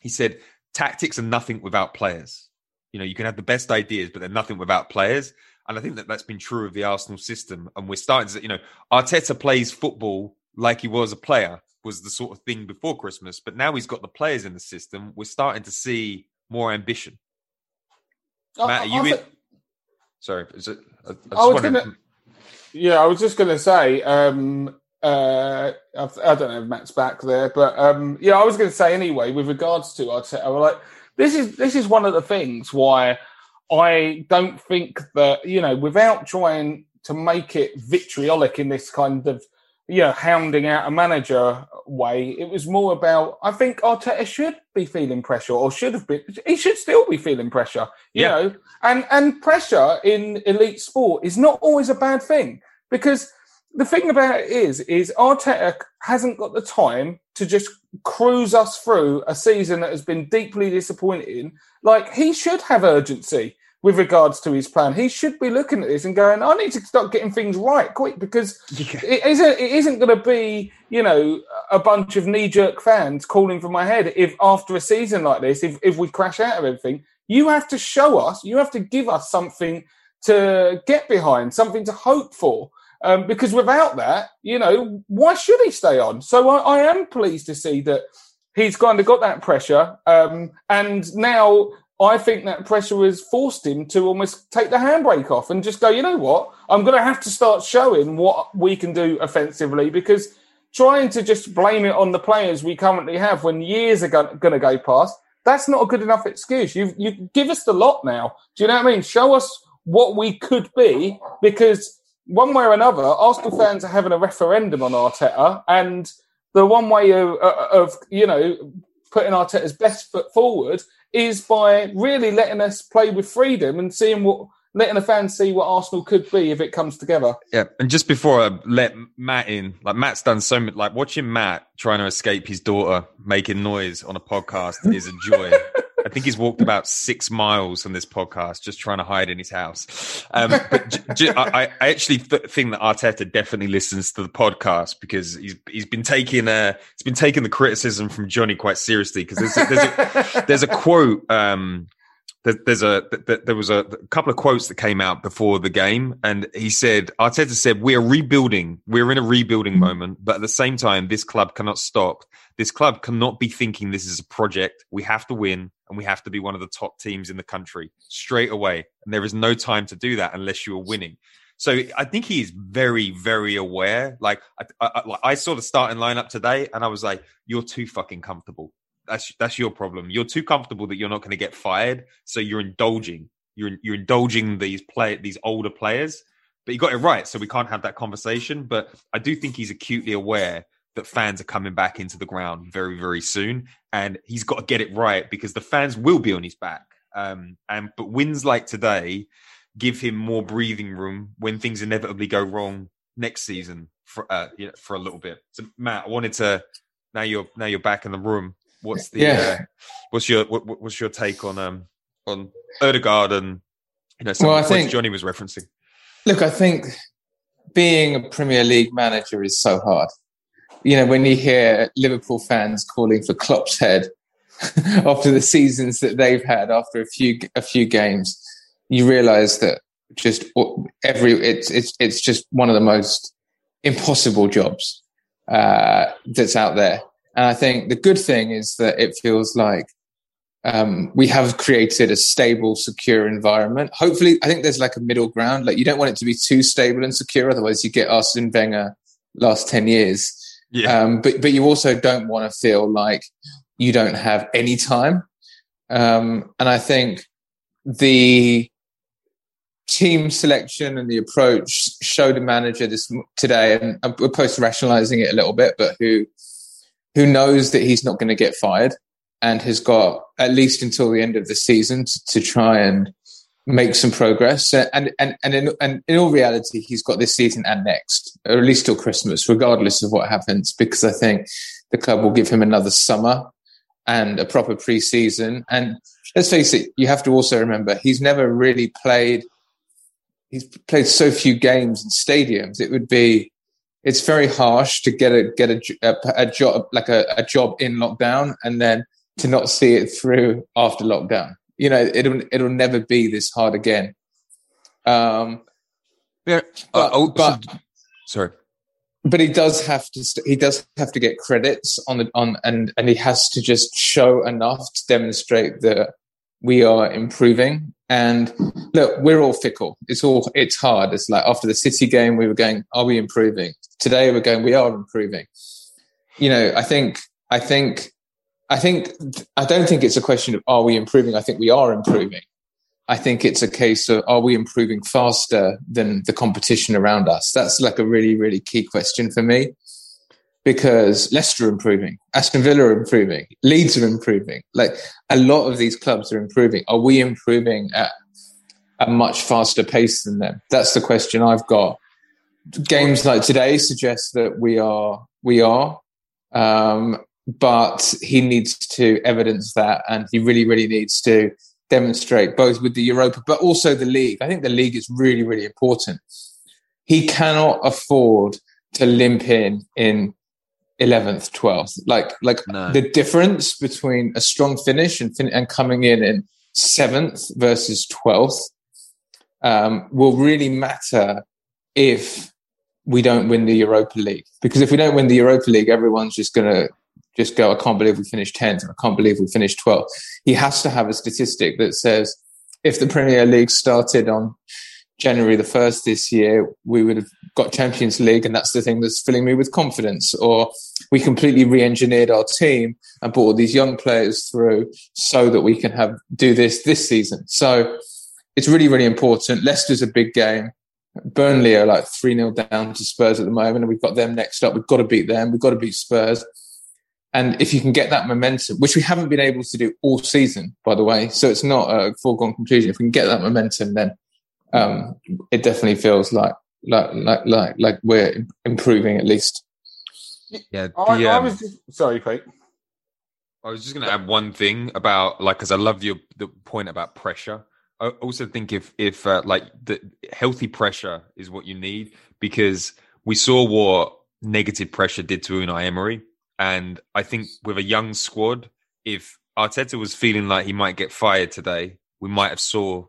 He said, tactics are nothing without players. You know, you can have the best ideas, but they're nothing without players. And I think that that's been true of the Arsenal system. And we're starting to, you know, Arteta plays football like he was a player was the sort of thing before Christmas, but now he's got the players in the system. We're starting to see more ambition. I- Matt, are you I in? Sorry, is it? I, I I was gonna- Yeah, I was just going to say, um, uh, I've- don't know if Matt's back there, but um, yeah, I was going to say anyway, with regards to Arteta, I was like, this is this is one of the things why I don't think that you know, without trying to make it vitriolic in this kind of know hounding out a manager way, it was more about I think Arteta should be feeling pressure, or should have been. He should still be feeling pressure, you Yeah. know, and and pressure in elite sport is not always a bad thing because the thing about it is is Arteta hasn't got the time to just cruise us through a season that has been deeply disappointing. Like he should have urgency with regards to his plan. He should be looking at this and going, "I need to start getting things right quick," because it isn't it isn't going to be you know a bunch of knee jerk fans calling for my head if after a season like this, if if we crash out of everything, you have to show us, you have to give us something to get behind, something to hope for. Um, because without that, you know, why should he stay on? So I, I am pleased to see that he's kind of got that pressure. Um, and now I think that pressure has forced him to almost take the handbrake off and just go, you know what? I'm going to have to start showing what we can do offensively because trying to just blame it on the players we currently have when years are going to go past, that's not a good enough excuse. You you give us the lot now. Do you know what I mean? Show us what we could be because one way or another, Arsenal fans are having a referendum on Arteta, and the one way of, of you know putting Arteta's best foot forward is by really letting us play with freedom and seeing what letting the fans see what Arsenal could be if it comes together. Yeah, and just before I let Matt in, like Matt's done so much. Like watching Matt trying to escape his daughter making noise on a podcast is a joy. I think he's walked about six miles on this podcast just trying to hide in his house. Um, but j- j- I, I actually th- think that Arteta definitely listens to the podcast because he's he's been taking uh he's been taking the criticism from Johnny quite seriously because there's a, there's a, there's a quote um there's a there was a couple of quotes that came out before the game, and he said Arteta said we are rebuilding, we're in a rebuilding mm-hmm. moment, but at the same time, this club cannot stop. This club cannot be thinking this is a project. We have to win, and we have to be one of the top teams in the country straight away. And there is no time to do that unless you are winning. So I think he is very, very aware. Like I, I, I saw the starting lineup today, and I was like, "You're too fucking comfortable that's that's your problem. You're too comfortable that you're not going to get fired, so you're indulging. You're you're indulging these play these older players. But you got it right, so we can't have that conversation. But I do think he's acutely aware that fans are coming back into the ground very very soon, and he's got to get it right because the fans will be on his back. Um, and but wins like today give him more breathing room when things inevitably go wrong next season for uh, you know, for a little bit. So Matt, I wanted to now you're now you're back in the room. What's the yeah. uh, what's your what, what's your take on um on Odegaard and you know some well, I think, Johnny was referencing? Look, I think being a Premier League manager is so hard. You know, when you hear Liverpool fans calling for Klopp's head after the seasons that they've had after a few a few games, you realise that just every it's it's it's just one of the most impossible jobs uh, that's out there. And I think the good thing is that it feels like um, we have created a stable, secure environment. Hopefully, I think there's like a middle ground. Like you don't want it to be too stable and secure, otherwise you get Arsene Wenger last ten years. Yeah. Um, but but you also don't want to feel like you don't have any time. Um, and I think the team selection and the approach showed a manager this today, and we're post rationalizing it a little bit, but who who knows that he's not going to get fired and has got at least until the end of the season to, to try and make some progress. And and and in, and in all reality, he's got this season and next, or at least till Christmas, regardless of what happens, because I think the club will give him another summer and a proper pre-season. And let's face it, you have to also remember he's never really played. He's played so few games in stadiums. It would be it's very harsh to get a get a, a, a job like a, a, job in lockdown and then to not see it through after lockdown. You know, it'll it'll never be this hard again. Um, yeah, uh, but, oh, but so, sorry, but he does have to he does have to get credits on the on and and he has to just show enough to demonstrate that we are improving and look, we're all fickle. It's all it's hard. It's like after the City game, we were going, "Are we improving?" Today, we're going, "We are improving." You know, I think, I think, I think, I don't think it's a question of are we improving. I think we are improving. I think it's a case of are we improving faster than the competition around us? That's like a really, really key question for me because Leicester are improving, Aston Villa are improving, Leeds are improving. Like a lot of these clubs are improving. Are we improving at a much faster pace than them? That's the question I've got. Games like today suggest that we are, we are, um, but he needs to evidence that, and he really, really needs to demonstrate both with the Europa, but also the league. I think the league is really, really important. He cannot afford to limp in in 11th, 12th. Like, like no. the difference between a strong finish and, fin- and coming in in seventh versus 12th um, will really matter if we don't win the Europa League. Because if we don't win the Europa League, everyone's just going to just go, I can't believe we finished 10th or I can't believe we finished 12th. He has to have a statistic that says if the Premier League started on January the 1st this year, we would have got Champions League, and that's the thing that's filling me with confidence. Or we completely re engineered our team and brought all these young players through so that we can have do this this season. So it's really, really important. Leicester's a big game. Burnley are like 3 0 down to Spurs at the moment, and we've got them next up. We've got to beat them. We've got to beat Spurs. And if you can get that momentum, which we haven't been able to do all season, by the way, so it's not a foregone conclusion. If we can get that momentum, then um, it definitely feels like like like like like we're improving at least. Yeah, I, the, I um, was just, sorry, Pete. I was just going to add one thing about like because I love your the point about pressure. I also think if if uh, like the healthy pressure is what you need because we saw what negative pressure did to Unai Emery, and I think with a young squad, if Arteta was feeling like he might get fired today, we might have saw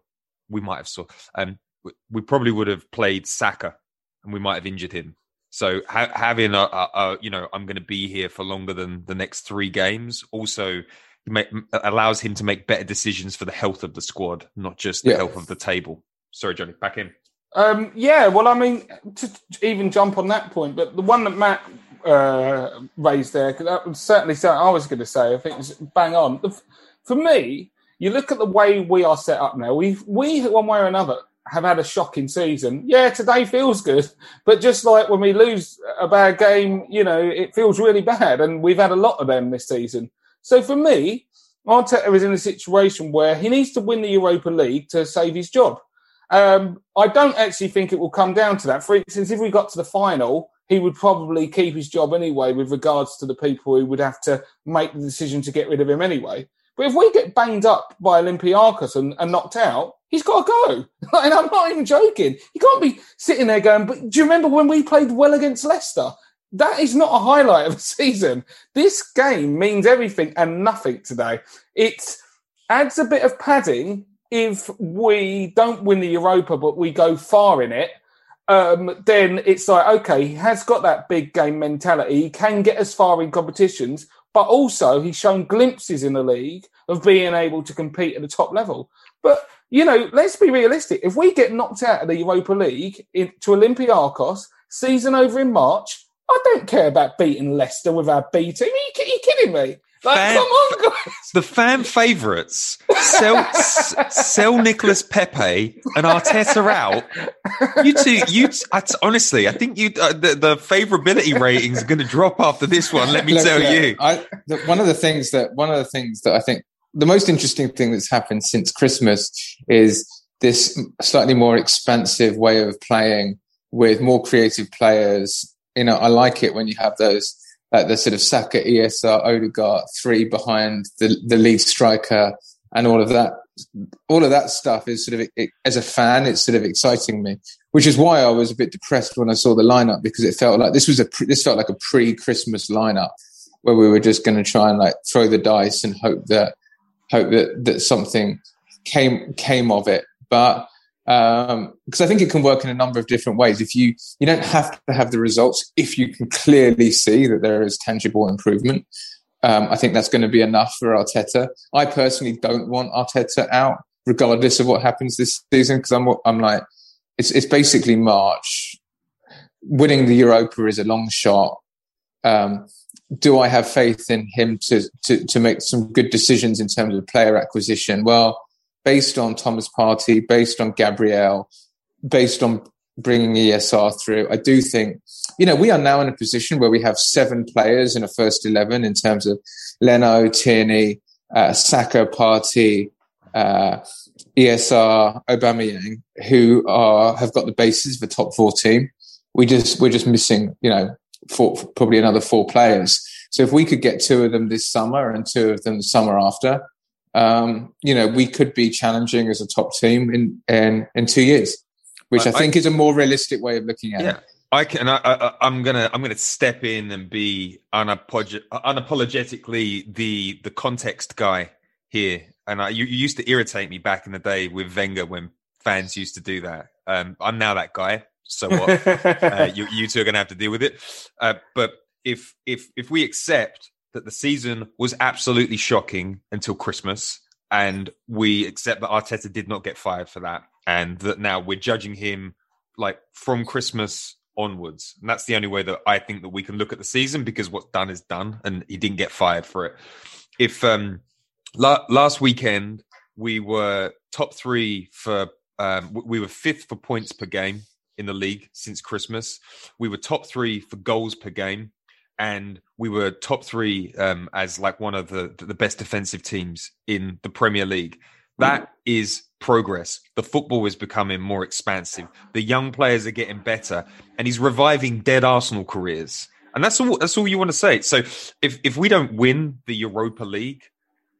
we might have saw um we- we probably would have played Saka and we might have injured him. So ha- having a, a, a you know I'm going to be here for longer than the next three games also make, allows him to make better decisions for the health of the squad, not just the Yeah. health of the table. Sorry, Johnny, back in. Um, yeah, well, I mean, to to even jump on that point, but the one that Matt uh, raised there, that was certainly something I was going to say. I think it's bang on. For me, you look at the way we are set up now. We we one way or another have had a shocking season. Yeah, today feels good, but just like when we lose a bad game, you know, it feels really bad, and we've had a lot of them this season. So for me, Arteta is in a situation where he needs to win the Europa League to save his job. Um, I don't actually think it will come down to that. For instance, if we got to the final, he would probably keep his job anyway, with regards to the people who would have to make the decision to get rid of him anyway. But if we get banged up by Olympiacos and, and knocked out, he's got to go. and I'm not even joking. He can't be sitting there going, but do you remember when we played well against Leicester? That is not a highlight of a season. This game means everything and nothing today. It adds a bit of padding if we don't win the Europa, but we go far in it. Um, then it's like, okay, he has got that big game mentality. He can get as far in competitions, but also he's shown glimpses in the league of being able to compete at the top level. But, you know, let's be realistic. If we get knocked out of the Europa League in, to Olympiacos, season over in March, I don't care about beating Leicester with our B team. Are you, are you kidding me? Like, Fan- come on, guys. The fan favourites sell s- sell Nicholas Pepe and Arteta out. You two, you t- I t- honestly, I think you uh, the, the favourability ratings are going to drop after this one. Let me Look, tell you. I, the, one of the things that one of the things that I think the most interesting thing that's happened since Christmas is this slightly more expansive way of playing with more creative players. You know, I like it when you have those like the sort of Saka, ESR, Odegaard three behind the the lead striker and all of that. All of that stuff is sort of it, as a fan, it's sort of exciting me, which is why I was a bit depressed when I saw the lineup because it felt like this was a pre, this felt like a pre-Christmas lineup where we were just going to try and like throw the dice and hope that hope that that something came came of it. But um, because I think it can work in a number of different ways. If you you don't have to have the results if you can clearly see that there is tangible improvement. Um, I think that's going to be enough for Arteta. I personally don't want Arteta out, regardless of what happens this season, because I'm I'm like it's it's basically March. Winning the Europa is a long shot. Um, do I have faith in him to, to to make some good decisions in terms of player acquisition? Well, based on Thomas Partey, based on Gabriel, based on bringing ESR through, I do think, you know, we are now in a position where we have seven players in a first 11 in terms of Leno, Tierney, uh, Saka, Partey, uh, ESR, Aubameyang, who are, have got the basis for top four team. We just, we're just missing, you know, four, probably another four players. So if we could get two of them this summer and two of them the summer after, um, you know, we could be challenging as a top team in in, in two years, which I, I- think is a more realistic way of looking at Yeah. it. I can. I, I, I'm gonna. I'm gonna step in and be unapolog- unapologetically the the context guy here. And I, you, you used to irritate me back in the day with Wenger when fans used to do that. Um, I'm now that guy. So what? uh, you, you two are going to have to deal with it. Uh, but if if if we accept that the season was absolutely shocking until Christmas, and we accept that Arteta did not get fired for that, and that now we're judging him like from Christmas onwards, and that's the only way that I think that we can look at the season because what's done is done, and he didn't get fired for it. If um la- last weekend we were top three for um, we were fifth for points per game in the league since Christmas. We were top three for goals per game, and we were top three um, as like one of the the best defensive teams in the Premier League. That is progress. The football is becoming more expansive. The young players are getting better, and he's reviving dead Arsenal careers. And that's all. That's all you want to say. So if if we don't win the Europa League,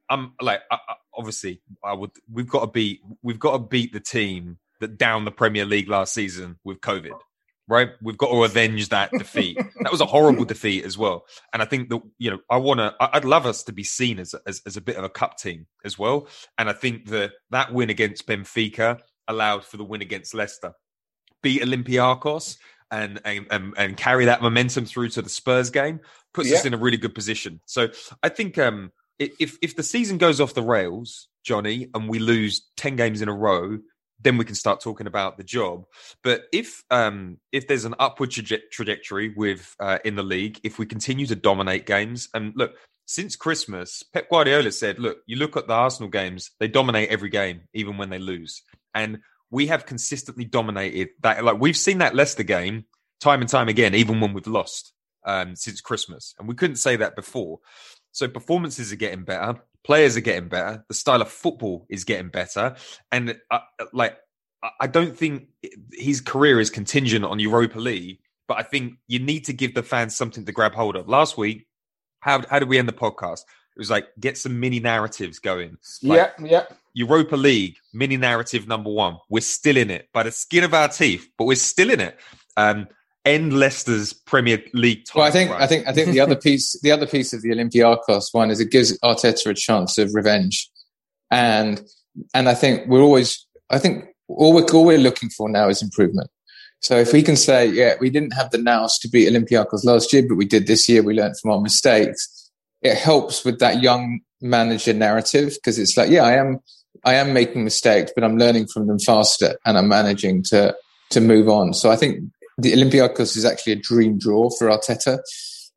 I'm like, I, I, obviously, I would. We've got to beat. We've got to beat the team that down the Premier League last season with COVID right? We've got to avenge that defeat. that was a horrible defeat as well. And I think that, you know, I want to, I'd love us to be seen as, as, as, a bit of a cup team as well. And I think that that win against Benfica allowed for the win against Leicester. Beat Olympiacos and, and, and, carry that momentum through to the Spurs game puts yeah. us in a really good position. So I think, um, if if the season goes off the rails, Johnny, and we lose ten games in a row, then we can start talking about the job. But if um, if there's an upward traje- trajectory with uh, in the league, if we continue to dominate games, and look, since Christmas, Pep Guardiola said, "Look, you look at the Arsenal games; they dominate every game, even when they lose." And we have consistently dominated that. Like we've seen that Leicester game time and time again, even when we've lost um, since Christmas, and we couldn't say that before. So performances are getting better players are getting better. The style of football is getting better, and uh, like I don't think his career is contingent on Europa League. But I think you need to give the fans something to grab hold of. Last week, how how did we end the podcast? It was like get some mini narratives going. Like, yeah, yeah. Europa League mini narrative number one. We're still in it by the skin of our teeth, but we're still in it. Um, end Leicester's Premier League title. Well, I think I think I think the other piece the other piece of the Olympiacos one is it gives Arteta a chance of revenge, and and I think we're always I think all we're all we're looking for now is improvement. So if we can say, yeah, we didn't have the nous to beat Olympiacos last year, but we did this year. We learned from our mistakes. It helps with that young manager narrative because it's like, yeah, I am I am making mistakes, but I'm learning from them faster and I'm managing to to move on. So I think the Olympiacos is actually a dream draw for Arteta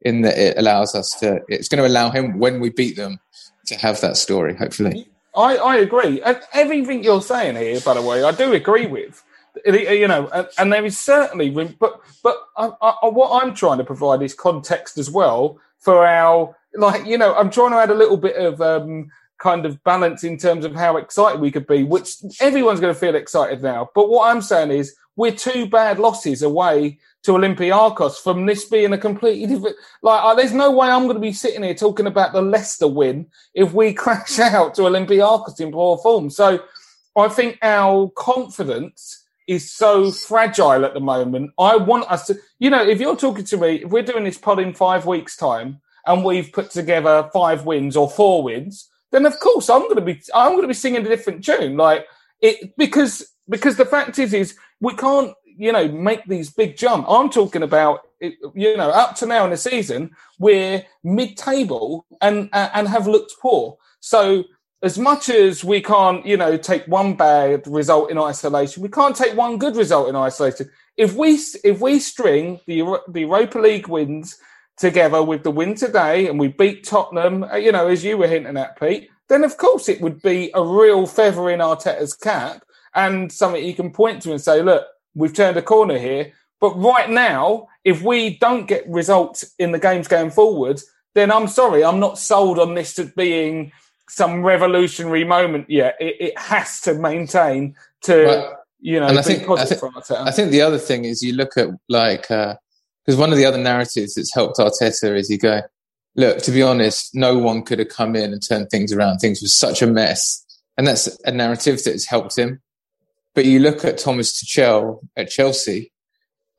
in that it allows us to, it's going to allow him when we beat them to have that story, hopefully. I, I agree. And everything you're saying here, by the way, I do agree with. You know, and, and there is certainly but but I, I, what I'm trying to provide is context as well for our like you know I'm trying to add a little bit of um, kind of balance in terms of how excited we could be, which everyone's going to feel excited now. But what I'm saying is we're two bad losses away to Olympiacos from this being a completely different. Like, uh, there's no way I'm going to be sitting here talking about the Leicester win if we crash out to Olympiacos in poor form. So, I think our confidence is so fragile at the moment. I want us to, you know, if you're talking to me, if we're doing this pod in five weeks' time and we've put together five wins or four wins, then of course I'm going to be, I'm going to be singing a different tune. Like it, because because the fact is, is we can't, you know, make these big jump. I'm talking about, you know, up to now in the season, we're mid-table and and have looked poor. So as much as we can't, you know, take one bad result in isolation, we can't take one good result in isolation. If we if we string the the Europa League wins together with the win today, and we beat Tottenham, uh, you know, as you were hinting at, Pete, then of course it would be a real feather in Arteta's cap and something you can point to and say, look, we've turned a corner here. But right now, if we don't get results in the games going forward, then I'm sorry, I'm not sold on this as being some revolutionary moment yet. It, it has to maintain to, you know, and I think, I think, I think, the other thing is you look at like, because one of the other narratives that's helped Arteta is you go, look, to be honest, no one could have come in and turned things around. Things were such a mess. And that's a narrative that has helped him. But you look at Thomas Tuchel at Chelsea.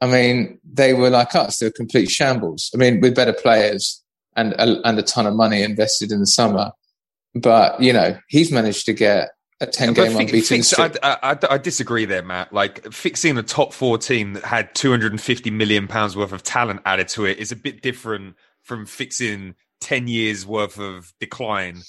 I mean, they were like us; they were complete shambles. I mean, with better players and and a ton of money invested in the summer. But you know, he's managed to get a 10 game unbeaten fix, I, I, I, disagree there, Matt. Like fixing a top four team that had 250 million pounds worth of talent added to it is a bit different from fixing 10 years worth of decline,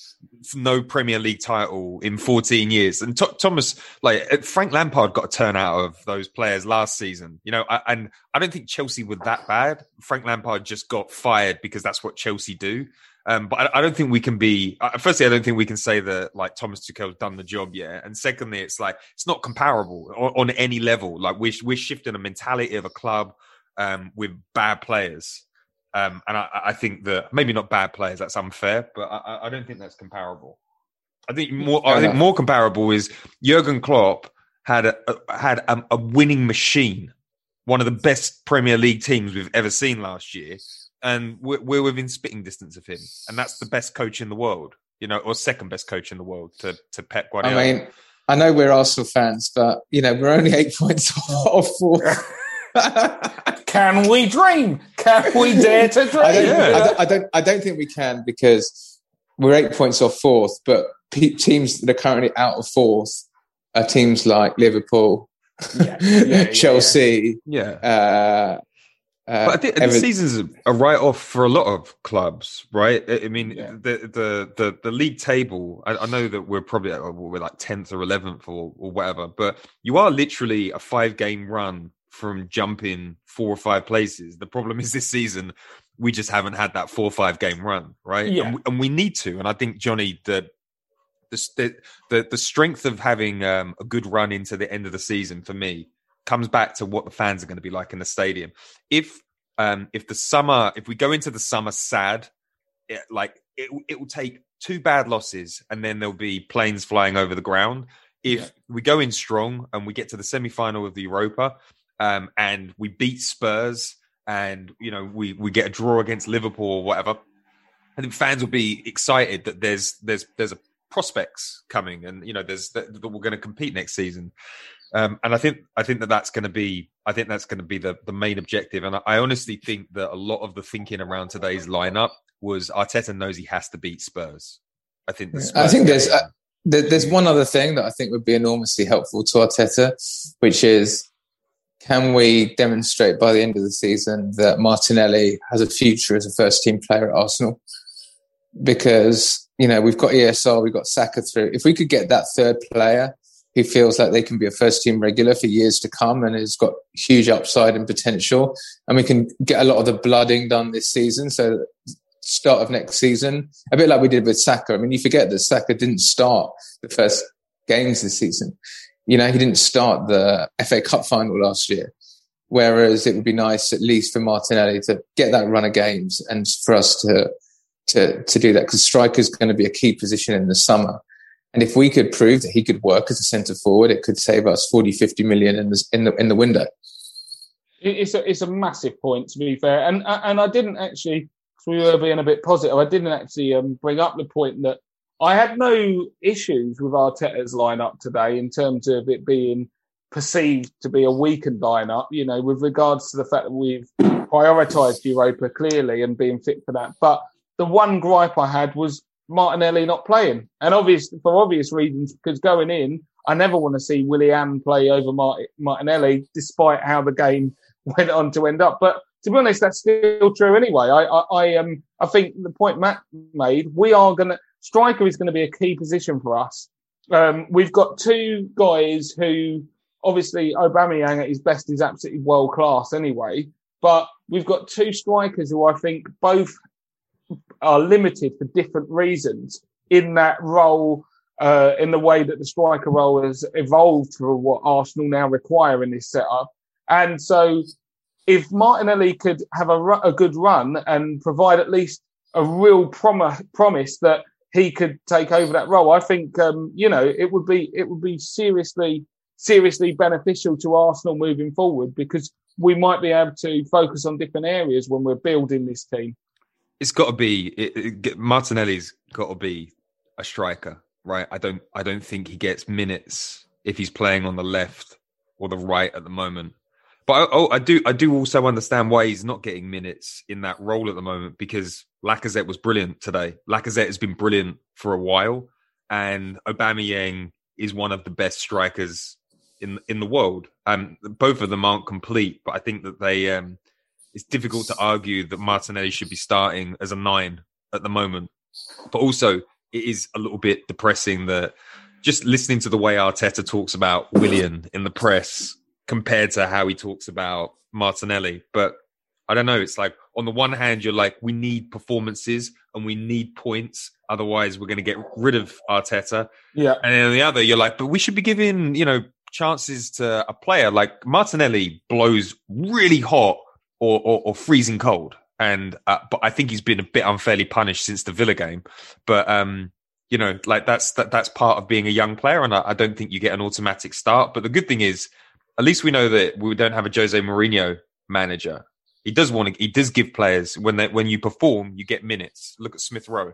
no Premier League title in 14 years. And Thomas, like uh, Frank Lampard got a turn out of those players last season, you know, and I don't think Chelsea were that bad. Frank Lampard just got fired because that's what Chelsea do. Um, but I, I, don't think we can be. Uh, firstly, I don't think we can say that like Thomas Tuchel's done the job yet. And secondly, it's like it's not comparable on, on any level. Like we're we're shifting a mentality of a club um, with bad players Um, and I, I think that maybe not bad players. That's unfair, but I, I don't think that's comparable. I think more. I think more comparable is Jurgen Klopp had a, a had a, a winning machine, one of the best Premier League teams we've ever seen last year, and we're, we're within spitting distance of him, and that's the best coach in the world, you know, or second best coach in the world to to Pep Guardiola. I mean, I know we're Arsenal fans, but you know we're only eight points off fourth. Can we dream? Can we dare to dream? I don't, Yeah. I, don't, I don't. I don't think we can because we're eight points off fourth. But pe- teams that are currently out of fourth are teams like Liverpool, yeah, yeah, Chelsea. yeah. Uh, uh, But I think the season's a write off for a lot of clubs, right? I I mean, Yeah. the, the the the league table. I, I know that we're probably uh, we're like tenth or eleventh or, or whatever, but you are literally a five game run from jumping four or five places. The problem is this season we just haven't had that four or five game run, right? Yeah. And, we, and we need to. And I think Johnny the. The, the the the strength of having um, a good run into the end of the season for me comes back to what the fans are going to be like in the stadium. If um if the summer if we go into the summer sad, it, like it it will take two bad losses and then there'll be planes flying over the ground. If Yeah. we go in strong and we get to the semi final of the Europa, um, and we beat Spurs and you know we we get a draw against Liverpool or whatever, I think fans will be excited that there's there's there's a prospects coming and you know there's that, that we're going to compete next season um, and I think I think that that's going to be I think that's going to be the the main objective. And I, I honestly think that a lot of the thinking around today's lineup was Arteta knows he has to beat Spurs. I think. The I think there's uh, there's one other thing that I think would be enormously helpful to Arteta, which is can we demonstrate by the end of the season that Martinelli has a future as a first team player at Arsenal? Because you know we've got ESR, we've got Saka through. If we could get that third player who feels like they can be a first team regular for years to come and has got huge upside and potential, and we can get a lot of the blooding done this season, so start of next season, a bit like we did with Saka. I mean, you forget that Saka didn't start the first games this season. You know, he didn't start the FA Cup final last year. Whereas it would be nice, at least for Martinelli, to get that run of games and for us to to to do that because striker is going to be a key position in the summer. And if we could prove that he could work as a centre forward, it could save us 40, 50 million in the in the in the window. It's a it's a massive point to be fair, and and I didn't actually. We were being a bit positive. I didn't actually um, bring up the point that I had no issues with Arteta's lineup today in terms of it being perceived to be a weakened lineup. You know, with regards to the fact that we've prioritised Europa clearly and being fit for that. But the one gripe I had was Martinelli not playing, and obvious for obvious reasons because going in, I never want to see Willian play over Mart- Martinelli, despite how the game went on to end up. But to be honest, that's still true anyway. I, I, I um, I think the point Matt made, we are gonna striker is going to be a key position for us. Um, we've got two guys who, obviously, Aubameyang at his best is absolutely world class anyway. But we've got two strikers who I think both are limited for different reasons in that role, uh, in the way that the striker role has evolved for what Arsenal now require in this setup. And so, if Martinelli could have a, a good run and provide at least a real prom- promise that he could take over that role, I think um, you know it would be it would be seriously seriously beneficial to Arsenal moving forward because we might be able to focus on different areas when we're building this team. it's got to be it, it, Martinelli's got to be a striker, right? I don't I don't think he gets minutes if he's playing on the left or the right at the moment. But I, oh, I do I do also understand why he's not getting minutes in that role at the moment because Lacazette was brilliant today. Lacazette has been brilliant for a while, and Aubameyang is one of the best strikers in in the world. Um, both of them aren't complete, but I think that they um, it's difficult to argue that Martinelli should be starting as a nine at the moment. But also, it is a little bit depressing that just listening to the way Arteta talks about Willian in the press compared to how he talks about Martinelli. But I don't know. It's like, on the one hand, you're like, we need performances and we need points. Otherwise, we're going to get rid of Arteta. Yeah. And then on the other, you're like, but we should be giving, you know, chances to a player like Martinelli blows really hot or, or, or freezing cold. and uh, but I think he's been a bit unfairly punished since the Villa game. But um, you know, like that's that, that's part of being a young player, and I, I don't think you get an automatic start. But the good thing is, at least we know that we don't have a Jose Mourinho manager. He does want to. He does give players when they when you perform, you get minutes. Look at Smith Rowe.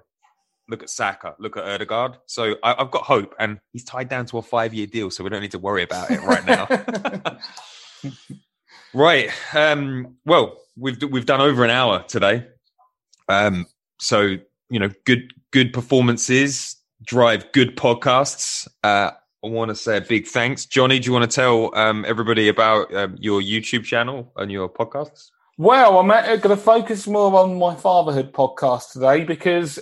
Look at Saka. Look at Odegaard. So I, I've got hope, and he's tied down to a five year deal, so we don't need to worry about it right now. right. Um, well, we've we've done over an hour today. Um, so you know, good good performances drive good podcasts. Uh, I want to say a big thanks, Johnny. Do you want to tell um, everybody about um, your YouTube channel and your podcasts? Well, I'm going to focus more on my fatherhood podcast today because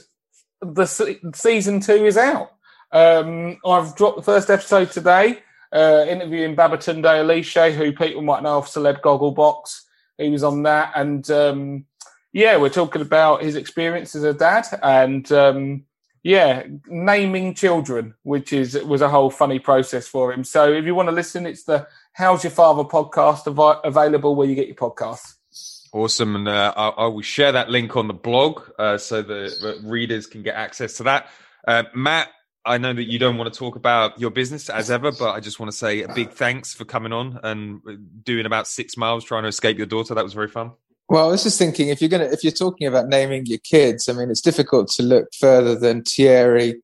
the se- season two is out. Um, I've dropped the first episode today, uh, interviewing Babatunde Aléshé, who people might know off Celeb Gogglebox. He was on that, and um, yeah, we're talking about his experience as a dad, and um, yeah, naming children, which is was a whole funny process for him. So if you want to listen, it's the How's Your Father podcast av- available where you get your podcasts. Awesome, and uh, I, I will share that link on the blog uh, so the, the readers can get access to that. Uh, Matt, I know that you don't want to talk about your business as ever, but I just want to say a big thanks for coming on and doing about six miles trying to escape your daughter. That was very fun. Well, I was just thinking if you're gonna if you're talking about naming your kids, I mean, it's difficult to look further than Thierry,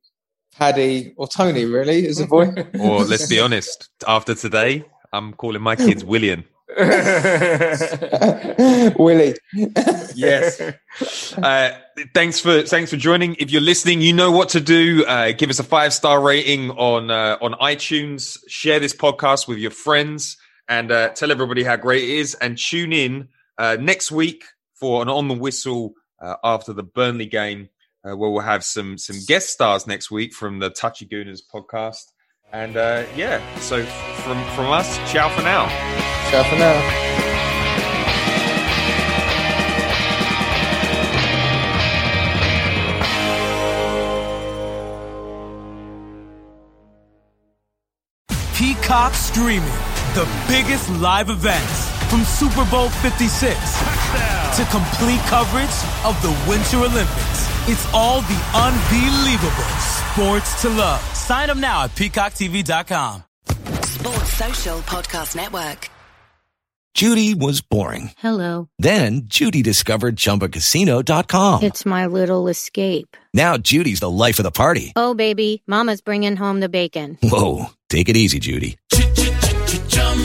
Paddy, or Tony. Really, as a boy. or let's be honest, after today, I'm calling my kids William. Willie. yes. Uh, thanks for thanks for joining. If you're listening, you know what to do. Uh, give us a five star rating on uh, on iTunes. Share this podcast with your friends and uh, tell everybody how great it is. And tune in uh, next week for an on the whistle uh, after the Burnley game, uh, where we'll have some some guest stars next week from the Touchy Gooners podcast. And uh, yeah, so from from us, ciao for now. Ciao for now. Peacock Streaming, the biggest live events from Super Bowl 56 to complete coverage of the Winter Olympics. It's all the unbelievable sports to love. Sign up now at peacocktv.com. Sports Social Podcast Network. Judy was boring. Hello. Then Judy discovered ChumbaCasino.com. It's my little escape. Now Judy's the life of the party. Oh, baby, Mama's bringing home the bacon. Whoa, take it easy, Judy.